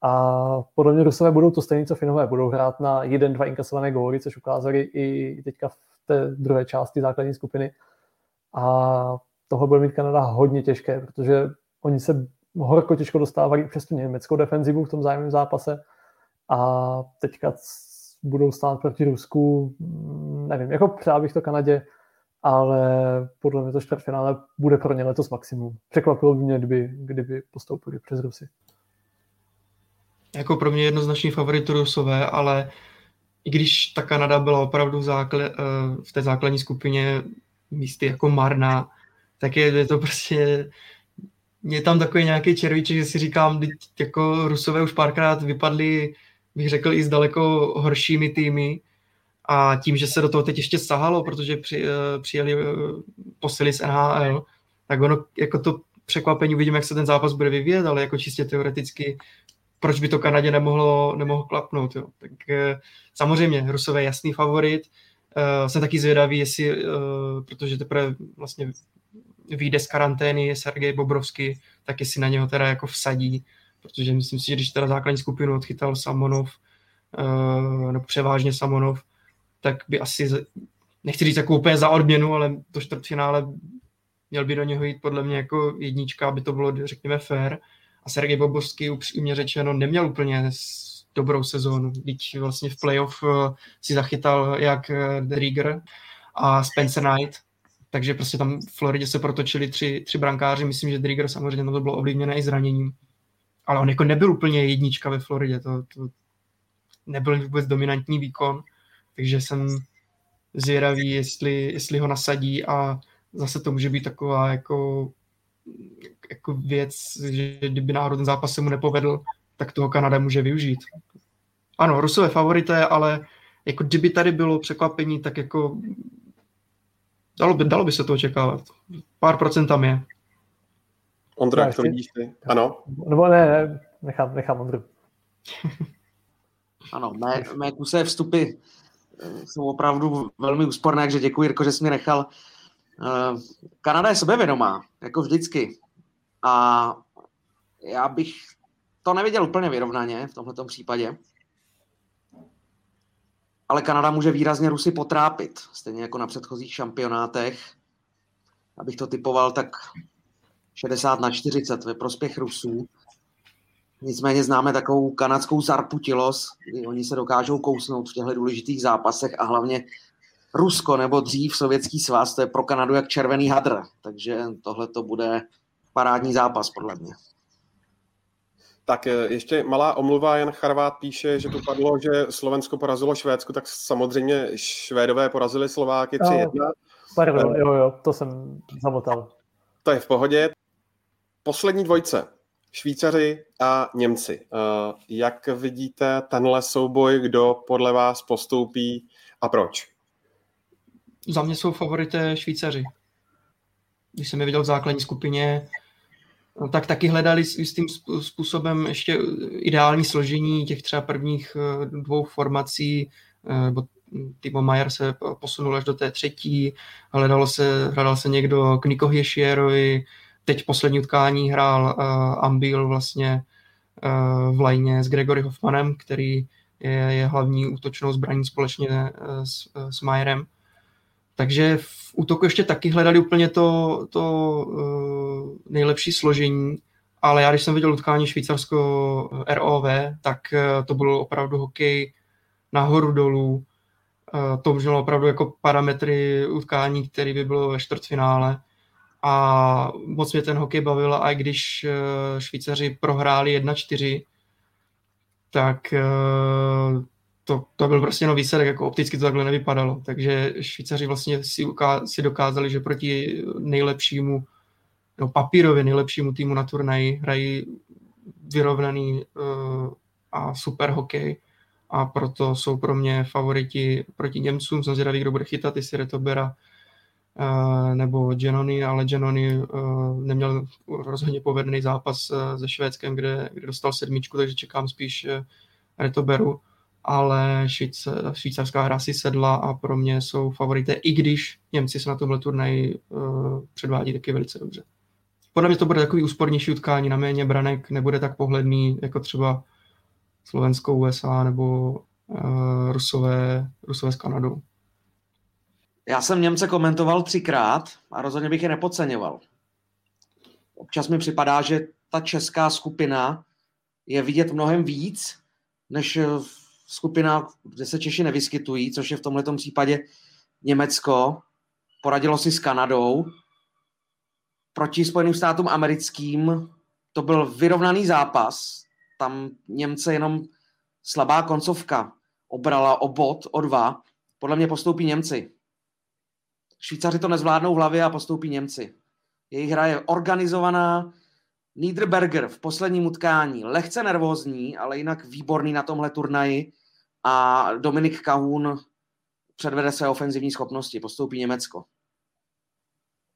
A podle mě Rusové budou to stejné, co Finové. Budou hrát na jeden, dva inkasované góly, což ukázali i teďka v té druhé části základní skupiny. A tohle bude mít Kanada hodně těžké, protože oni se horko těžko dostávali přes tu německou defenzivu v tom zájemném zápase a teďka budou stát proti Rusku, mm, nevím, jako přál bych to Kanadě, ale podle mě to čtvrtfinále bude pro ně letos maximum. Překvapilo by mě, kdyby, kdyby postoupili přes Rusy. Jako pro mě jednoznačný favorit Rusové, ale i když ta Kanada byla opravdu v, zákle, eh, v té základní skupině místy jako marná, tak je, je to prostě je tam takový nějaký červíček, že si říkám, jako Rusové už párkrát vypadli, bych řekl, i s daleko horšími týmy a tím, že se do toho teď ještě sahalo, protože při, eh, přijeli eh, posily z NHL, tak ono jako to překvapení uvidíme, jak se ten zápas bude vyvíjet, ale jako čistě teoreticky proč by to Kanadě nemohlo, nemohlo klapnout. Jo. Tak eh, samozřejmě Rusové jasný favorit. jsem taky zvědavý, jestli, protože teprve vlastně vyjde z karantény Sergej Bobrovský, tak jestli na něho teda jako vsadí, protože myslím si, že když teda základní skupinu odchytal Samonov, uh, nebo převážně Samonov, tak by asi, nechci říct jako úplně za odměnu, ale to čtvrtfinále měl by do něho jít podle mě jako jednička, aby to bylo, řekněme, fair. A Sergej Bobovský upřímně řečeno neměl úplně dobrou sezónu. Teď vlastně v playoff eh, si zachytal jak eh, Drieger a Spencer Knight, takže prostě tam v Floridě se protočili tři, tři brankáři, myslím, že Drigger samozřejmě to bylo ovlivněné i zraněním, ale on jako nebyl úplně jednička ve Floridě, to, to nebyl vůbec dominantní výkon, takže jsem zvědavý, jestli, jestli ho nasadí a zase to může být taková jako, jako věc, že kdyby náhodou ten zápas se mu nepovedl, tak toho Kanada může využít. Ano, Rusové favorité, ale jako kdyby tady bylo překvapení, tak jako Dalo by, dalo by se to očekávat. Pár procent tam je. Ondra, jak to vidíš ty? Ano? Nebo ne, ne nechám, nechám Ondru. [laughs] ano, mé, mé kusé vstupy eh, jsou opravdu velmi úsporné, takže děkuji, Jirko, že jsi mě nechal. Eh, Kanada je sebevědomá, jako vždycky. A já bych to neviděl úplně vyrovnaně v tomto případě ale Kanada může výrazně Rusy potrápit, stejně jako na předchozích šampionátech. Abych to typoval, tak 60 na 40 ve prospěch Rusů. Nicméně známe takovou kanadskou zarputilost, kdy oni se dokážou kousnout v těchto důležitých zápasech a hlavně Rusko nebo dřív Sovětský svaz, to je pro Kanadu jak červený hadr. Takže tohle to bude parádní zápas podle mě. Tak eh, ještě malá omluva, Jan Charvát píše, že tu padlo, že Slovensko porazilo Švédsku, tak samozřejmě Švédové porazili Slováky 3-1. No, pardon, jo, jo, to jsem zamotal. To je v pohodě. Poslední dvojce. Švýcaři a Němci. Eh, jak vidíte tenhle souboj, kdo podle vás postoupí a proč? Za mě jsou favorité Švýcaři. Když jsem je viděl v základní skupině, No, tak taky hledali tím způsobem ještě ideální složení těch třeba prvních eh, dvou formací, eh, nebo Timo Majer se posunul až do té třetí, hledalo se, hledal se někdo k Niko Hiešierovi, teď poslední utkání hrál uh, Ambil vlastně uh, v lajně s Gregory Hoffmanem, který je, je hlavní útočnou zbraní společně uh, s, uh, s Majerem. Takže v útoku ještě taky hledali úplně to, to uh, nejlepší složení, ale já když jsem viděl utkání Švýcarsko ROV, tak uh, to byl opravdu hokej nahoru dolů. Uh, to mělo opravdu jako parametry utkání, který by bylo ve čtvrtfinále. A moc mě ten hokej bavil, a i když uh, Švýcaři prohráli 1-4, tak uh, to, to byl prostě nový výsledek, jako opticky to takhle nevypadalo. Takže Švýcaři vlastně si, uká, si dokázali, že proti nejlepšímu, no papírově nejlepšímu týmu na turnaji hrají vyrovnaný uh, a super hokej a proto jsou pro mě favoriti proti Němcům. Jsem zvědavý, kdo bude chytat, jestli Retobera nebo Genony, ale Genony uh, neměl rozhodně povedený zápas uh, se Švédskem, kde, kde dostal sedmičku, takže čekám spíš Retoberu ale Švýc, švýcarská hra si sedla a pro mě jsou favorité, i když Němci se na tomhle turnaji předvádí taky velice dobře. Podle mě to bude takový úspornější utkání na méně branek, nebude tak pohledný jako třeba Slovensko, USA nebo uh, Rusové, Rusové s Kanadou. Já jsem Němce komentoval třikrát a rozhodně bych je nepodceňoval. Občas mi připadá, že ta česká skupina je vidět mnohem víc, než skupina, kde se Češi nevyskytují, což je v tomto případě Německo. Poradilo si s Kanadou. Proti Spojeným státům americkým to byl vyrovnaný zápas. Tam Němce jenom slabá koncovka obrala o bod, o dva. Podle mě postoupí Němci. Švýcaři to nezvládnou v hlavě a postoupí Němci. Jejich hra je organizovaná. Niederberger v posledním utkání lehce nervózní, ale jinak výborný na tomhle turnaji. A Dominik Kahun předvede své ofenzivní schopnosti. Postoupí Německo.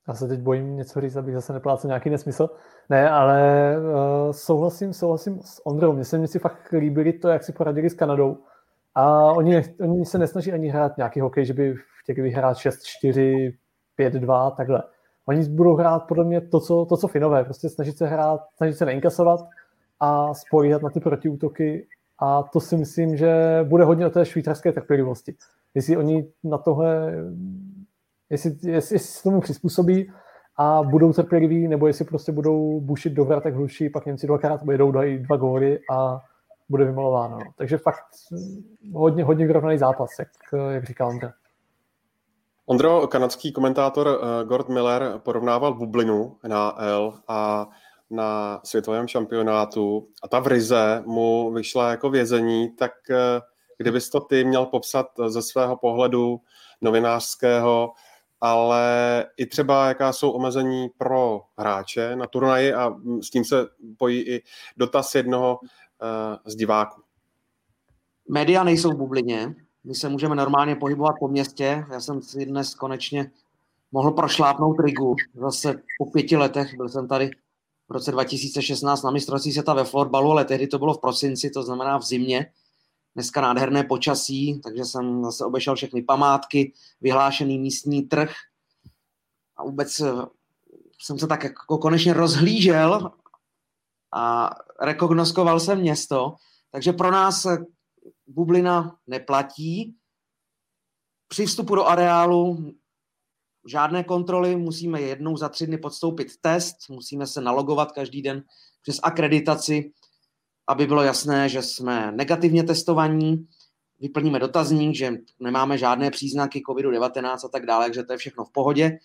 Já se teď bojím něco říct, abych zase neplácel nějaký nesmysl. Ne, ale uh, souhlasím, souhlasím s Ondrou. Mně se, mi si fakt líbili to, jak si poradili s Kanadou. A oni, oni se nesnaží ani hrát nějaký hokej, že by chtěli vyhrát 6-4, 5-2, takhle. Oni budou hrát podle mě to, co, to, co Finové, prostě snažit se hrát, snažit se neinkasovat a spolíhat na ty protiútoky a to si myslím, že bude hodně o té švýcarské trpělivosti. Jestli oni na tohle, jestli, jestli, jestli se tomu přizpůsobí a budou trpěliví, nebo jestli prostě budou bušit do vratek hluší, pak Němci dvakrát pojedou, dají dva góly a bude vymalováno. Takže fakt hodně, hodně vyrovnaný zápas, jak, jak říká Ondra. Ondro, kanadský komentátor uh, Gord Miller porovnával bublinu na L a na světovém šampionátu a ta v Rize mu vyšla jako vězení, tak uh, kdybys to ty měl popsat ze svého pohledu novinářského, ale i třeba jaká jsou omezení pro hráče na turnaji a s tím se pojí i dotaz jednoho z diváků. Média nejsou v bublině, my se můžeme normálně pohybovat po městě. Já jsem si dnes konečně mohl prošlápnout Rigu. Zase po pěti letech byl jsem tady v roce 2016 na mistrovství světa ve florbalu, ale tehdy to bylo v prosinci, to znamená v zimě. Dneska nádherné počasí, takže jsem zase obešel všechny památky, vyhlášený místní trh a vůbec eh, jsem se tak jako konečně rozhlížel a rekognoskoval jsem město, takže pro nás bublina neplatí. Při vstupu do areálu žádné kontroly, musíme jednou za tři dny podstoupit test, musíme se nalogovat každý den přes akreditaci, aby bylo jasné, že jsme negativně testovaní, vyplníme dotazník, že nemáme žádné příznaky COVID-19 a tak dále, že to je všechno v pohodě.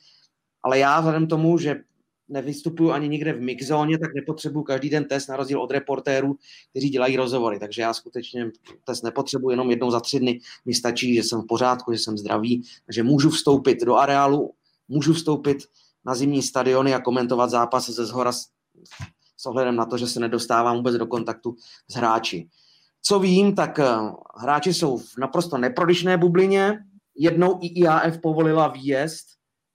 Ale já vzhledem tomu, že nevystupuju ani nikde v mixzóně, tak nepotřebuju každý den test na rozdíl od reportérů, kteří dělají rozhovory. Takže já skutečně test nepotřebuji jenom jednou za tři dny. Mi stačí, že jsem v pořádku, že jsem zdravý, že můžu vstoupit do areálu, můžu vstoupit na zimní stadiony a komentovat zápas ze zhora s, s ohledem na to, že se nedostávám vůbec do kontaktu s hráči. Co vím, tak eh, hráči jsou v naprosto neprodyšné bublině. Jednou i IAF povolila výjezd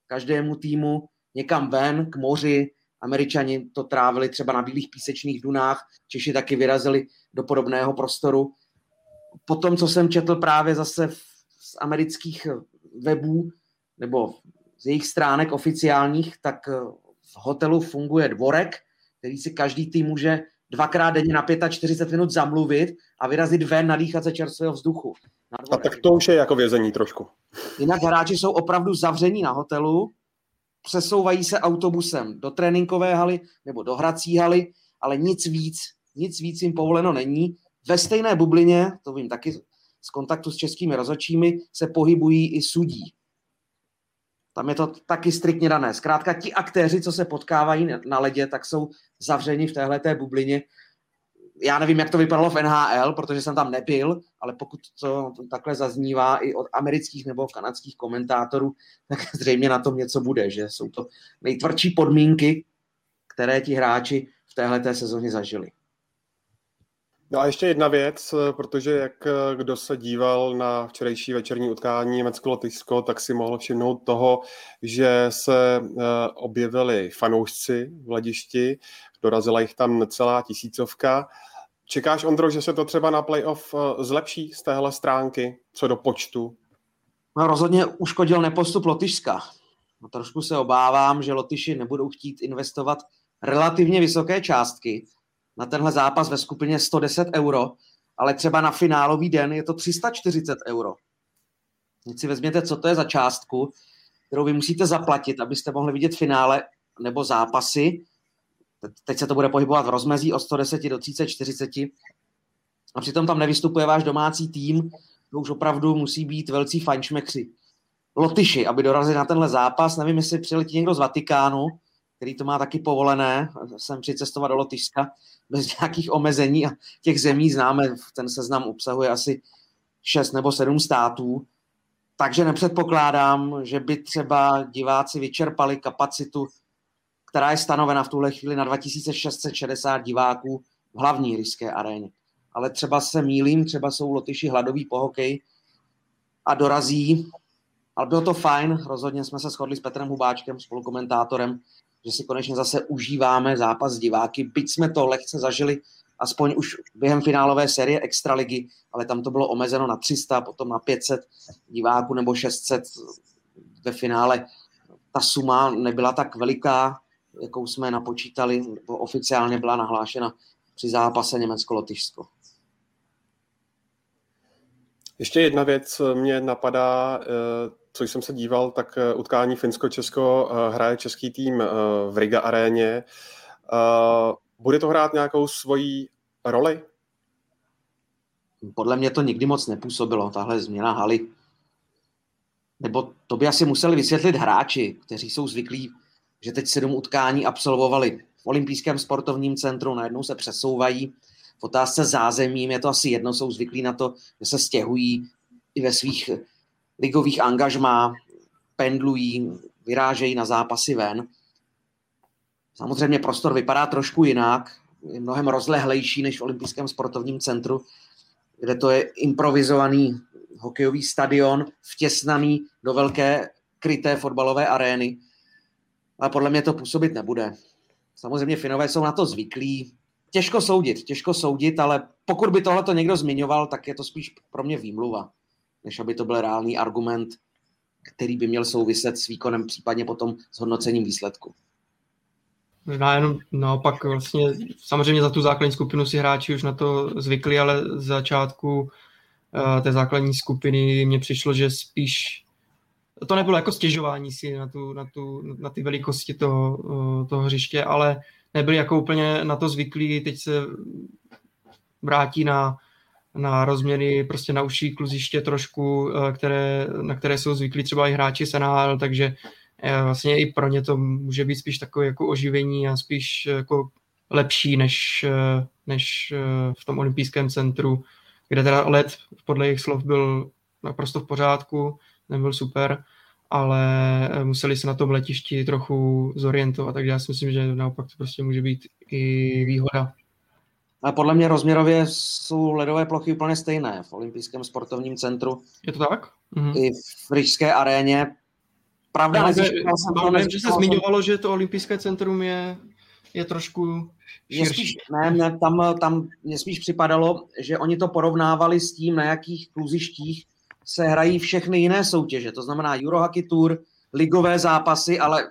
každému týmu někam ven, k moři. Američani to trávili třeba na bílých písečných dunách, Češi taky vyrazili do podobného prostoru. Potom, co jsem četl právě zase z amerických webů nebo z jejich stránek oficiálních, tak eh, v hotelu funguje dvorek, který si každý tým může dvakrát denně na 45 minut zamluvit a vyrazit ven, nadýchat se čerstvého vzduchu. A tak to už je jako vězení trošku. Jinak hráči jsou opravdu zavření na hotelu, přesouvají se autobusem do tréninkové haly nebo do hrací haly, ale nic víc, nic víc jim povoleno není. Ve stejné bublině, to vím taky z kontaktu s českými rozhodčími, se pohybují i sudí. Tam je to taky striktně dané. Zkrátka ti aktéři, co se potkávají na ledě, tak jsou zavřeni v téhle bublině já nevím, jak to vypadalo v NHL, protože jsem tam nebyl, ale pokud to takhle zaznívá i od amerických nebo kanadských komentátorů, tak [laughs] zřejmě na tom něco bude, že jsou to nejtvrdší podmínky, které ti hráči v téhle sezóně zažili. No a ještě jedna věc, protože jak kdo se díval na včerejší večerní utkání Německo-Lotyšsko, tak si mohl všimnout toho, že se eh, objevili fanoušci v hledišti, dorazila jich tam celá tisícovka. Čekáš, Ondro, že se to třeba na playoff eh, zlepší z téhle stránky, co do počtu? No rozhodně uškodil nepostup Lotyšska. No, trošku se obávám, že Lotyši nebudou chtít investovat relativně vysoké částky na tenhle zápas ve skupině 110 euro ale třeba na finálový den je to 340 euro. Teď si vezměte, co to je za částku, kterou vy musíte zaplatit, abyste mohli vidět finále nebo zápasy. Teď se to bude pohybovat v rozmezí od 110 do 30, 40 a přitom tam nevystupuje váš domácí tým, to už opravdu musí být velcí fajnšmekři. Lotyši, aby dorazili na tenhle zápas, nevím, jestli přiletí někdo z Vatikánu, který to má taky povolené, jsem přicestovat do Lotyšska bez nějakých omezení. A těch zemí známe, ten seznam obsahuje asi 6 nebo 7 států, takže nepředpokládám, že by třeba diváci vyčerpali kapacitu, která je stanovena v tuhle chvíli na 2660 diváků v hlavní ryské aréně. Ale třeba se mílím, třeba jsou Lotyši hladoví po hokej a dorazí. Ale bylo to fajn, rozhodně jsme se shodli s Petrem Hubáčkem, spolukomentátorem, že si konečně zase užíváme zápas diváky, byť jsme to lehce zažili aspoň už během finálové série Extraligy, ale tam to bylo omezeno na 300, potom na 500 diváků nebo 600 ve finále. Ta suma nebyla tak veliká, jakou jsme napočítali, oficiálně byla nahlášena při zápase Německo-Lotyšsko. Ještě jedna věc mě napadá, eh, co jsem se díval, tak eh, utkání Finsko-Česko eh, hraje český tým v Riga aréně. Bude to hrát nějakou svoji roli? Podle mě to nikdy moc nepůsobilo, tahle změna haly. Nebo to by asi museli vysvětlit hráči, kteří jsou zvyklí, že teď sedm utkání absolvovali v olympijském sportovním centru, najednou se přesouvají. V otázce zázemím je to asi jedno, jsou zvyklí na to, že se stěhují i ve svých ligových angažmá, pendlují, vyrážejí na zápasy ven. Samozřejmě prostor vypadá trošku jinak, je mnohem rozlehlejší než v olympijském sportovním centru, kde to je improvizovaný hokejový stadion, vtěsnaný do velké kryté fotbalové arény. Ale podle mě to působit nebude. Samozřejmě Finové jsou na to zvyklí. Těžko soudit, těžko soudit, ale pokud by tohle to někdo zmiňoval, tak je to spíš pro mě výmluva, než aby to byl reálný argument, který by měl souviset s výkonem, případně potom s hodnocením výsledku. Možná jenom naopak vlastně, samozřejmě za tu základní skupinu si hráči už na to zvykli, ale z začátku uh, té základní skupiny mně přišlo, že spíš to nebylo jako stěžování si na, tu, na, tu, na ty velikosti toho, uh, toho hřiště, ale nebyli jako úplně na to zvyklí, teď se vrátí na, na rozměry prostě na uší kluziště trošku, uh, které, na které jsou zvyklí třeba i hráči Senál, takže vlastně i pro ně to může být spíš takové jako oživení a spíš jako lepší než, než v tom olympijském centru, kde teda let podle jejich slov byl naprosto v pořádku, nebyl super, ale museli se na tom letišti trochu zorientovat, takže já si myslím, že naopak to prostě může být i výhoda. A podle mě rozměrově jsou ledové plochy úplně stejné v olympijském sportovním centru. Je to tak? Mhm. I v Ryšské aréně Pravda, ale jsem to, nevím, že se zmiňovalo, že to olympijské centrum je, je trošku širší. Spíš, ne, ne, tam, tam mě spíš připadalo, že oni to porovnávali s tím, na jakých kluzištích se hrají všechny jiné soutěže. To znamená Eurohockey Tour, ligové zápasy, ale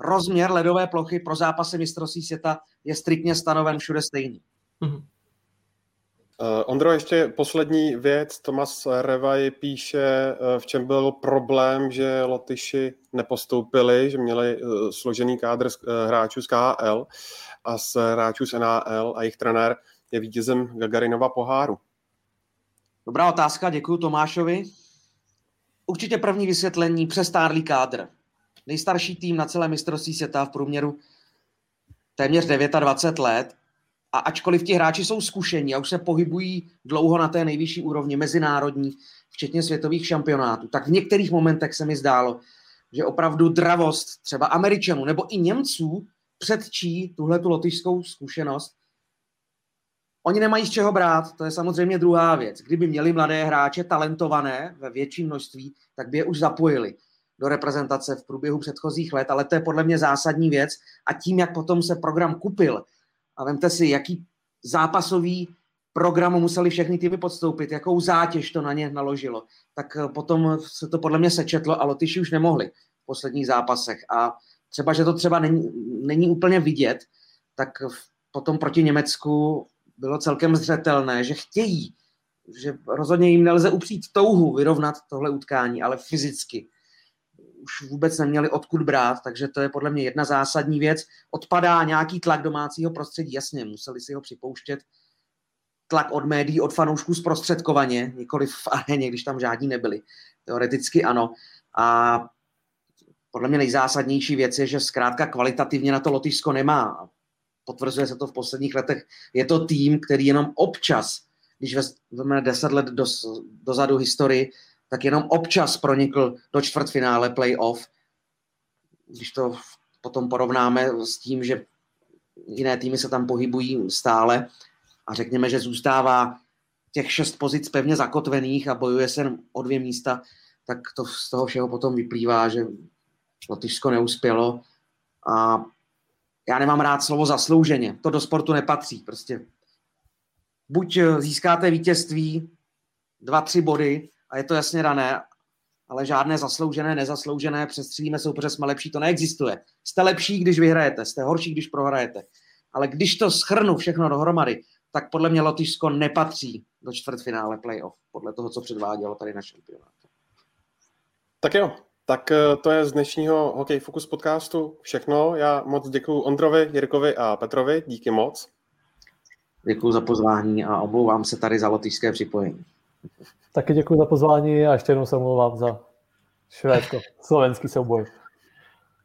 rozměr ledové plochy pro zápasy mistrovství světa je striktně stanoven všude stejný. Mm-hmm. Uh, Ondro, ještě poslední věc. Tomas Revaj píše, uh, v čem byl problém, že Lotyši nepostoupili, že měli uh, složený kádr z, hráčů z KL a z hráčů z NAL a jejich trenér je vítězem Gagarinova poháru. Dobrá otázka, děkuji Tomášovi. Určitě první vysvětlení, přestárlý kádr. Nejstarší tým na celé mistrovství světa v průměru téměř 29 let a ačkoliv ti hráči jsou zkušení a už se pohybují dlouho na té nejvyšší úrovni mezinárodní, včetně světových šampionátů, tak v některých momentech se mi zdálo, že opravdu dravost třeba Američanů nebo i Němců předčí tuhle tu lotyšskou zkušenost. Oni nemají z čeho brát, to je samozřejmě druhá věc. Kdyby měli mladé hráče talentované ve větším množství, tak by je už zapojili do reprezentace v průběhu předchozích let, ale to je podle mě zásadní věc. A tím, jak potom se program kupil, a vemte si, jaký zápasový program museli všechny týmy podstoupit, jakou zátěž to na ně naložilo. Tak eh, potom se to podle mě sečetlo a Lotyši už nemohli v posledních zápasech. A třeba, že to třeba není, není úplně vidět, tak potom proti Německu bylo celkem zřetelné, že chtějí, že rozhodně jim nelze upřít touhu vyrovnat tohle utkání, ale fyzicky už vůbec neměli odkud brát, takže to je podle mě jedna zásadní věc. Odpadá nějaký tlak domácího prostředí, jasně, museli si ho připouštět. Tlak od médií, od fanoušků zprostředkovaně, nikoli v aréně, když tam žádní nebyli. Teoreticky ano. A podle mě nejzásadnější věc je, že zkrátka kvalitativně na to Lotyšsko nemá. Potvrzuje se to v posledních letech. Je to tým, který jenom občas, když vezmeme deset let do, dozadu historii, tak jenom občas pronikl do čtvrtfinále playoff. Když to potom porovnáme s tím, že jiné týmy se tam pohybují stále a řekněme, že zůstává těch šest pozic pevně zakotvených a bojuje se o dvě místa, tak to z toho všeho potom vyplývá, že Lotyšsko neuspělo a já nemám rád slovo zaslouženě. To do sportu nepatří. Prostě buď získáte vítězství, dva, tři body a je to jasně dané, ale žádné zasloužené, nezasloužené, přestřílíme soupeře, jsme lepší, to neexistuje. Jste lepší, když vyhrajete, jste horší, když prohrajete. Ale když to schrnu všechno dohromady, tak podle mě Lotyšsko nepatří do čtvrtfinále playoff, podle toho, co předvádělo tady na šampionátu. Tak jo, tak eh, to je z dnešního Hokej Focus podcastu všechno. Já moc děkuji Ondrovi, Jirkovi a Petrovi. Díky moc. Děkuji za pozvání a omlouvám se tady za lotyšské připojení. Taky děkuji za pozvání a ještě jednou se omlouvám za švédsko-slovenský souboj.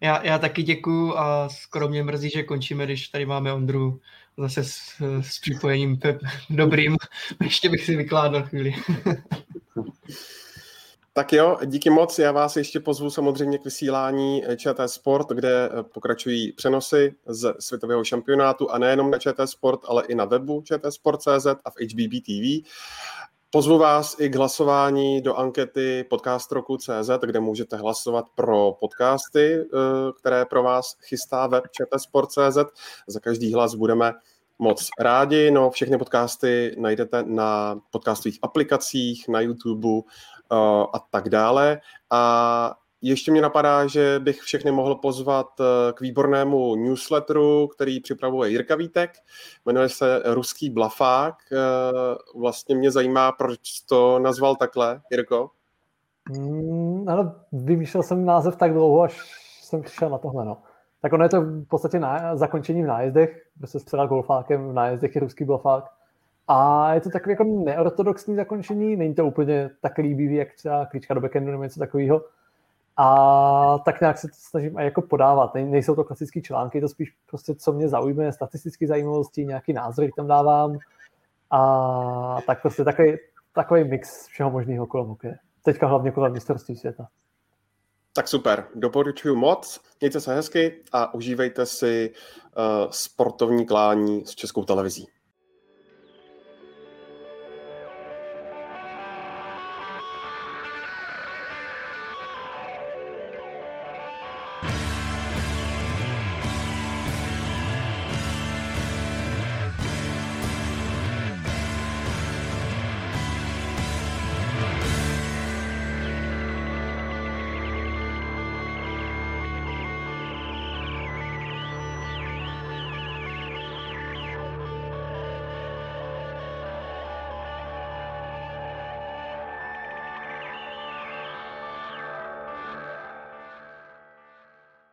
Já, já taky děkuji a skoro mě mrzí, že končíme, když tady máme Ondru zase s, s připojením pep, dobrým. [laughs] Ještě bych si vykládal chvíli. [laughs] Tak jo, díky moc. Já vás ještě pozvu samozřejmě k vysílání ČT Sport, kde pokračují přenosy z světového šampionátu a nejenom na ČT Sport, ale i na webu ČT Sport.cz a v HBB TV. Pozvu vás i k hlasování do ankety podcast roku CZ, kde můžete hlasovat pro podcasty, eh, které pro vás chystá web čtsport.cz. Za každý hlas budeme moc rádi. No, všechny podcasty najdete na podcastových aplikacích, na YouTube a tak dále. A ještě mě napadá, že bych všechny mohl pozvat eh, k výbornému newsletteru, který připravuje Jirka Vítek. Jmenuje se Ruský blafák. Eh, vlastně mě zajímá, proč to nazval takhle, Jirko? Mm, ale vymýšlel jsem název tak dlouho, až jsem přišel na tohle. No. Tak ono je to v podstatě na, zakončení v nájezdech, kde se střela golfákem, v nájezdech je ruský blafák. A je to takové jako neortodoxní zakončení, není to úplně tak líbivý, jak třeba klíčka do backendu nebo něco takového a tak nějak se to snažím i jako podávat. Ne, nejsou to klasické články, to spíš prostě, co mě zaujme, statistické zajímavosti, nějaký názory tam dávám. A tak prostě takový, takový mix všeho možného kolem hokeje. Teďka hlavně kolem mistrovství světa. Tak super, doporučuji moc, mějte se hezky a užívejte si uh, sportovní klání s českou televizí.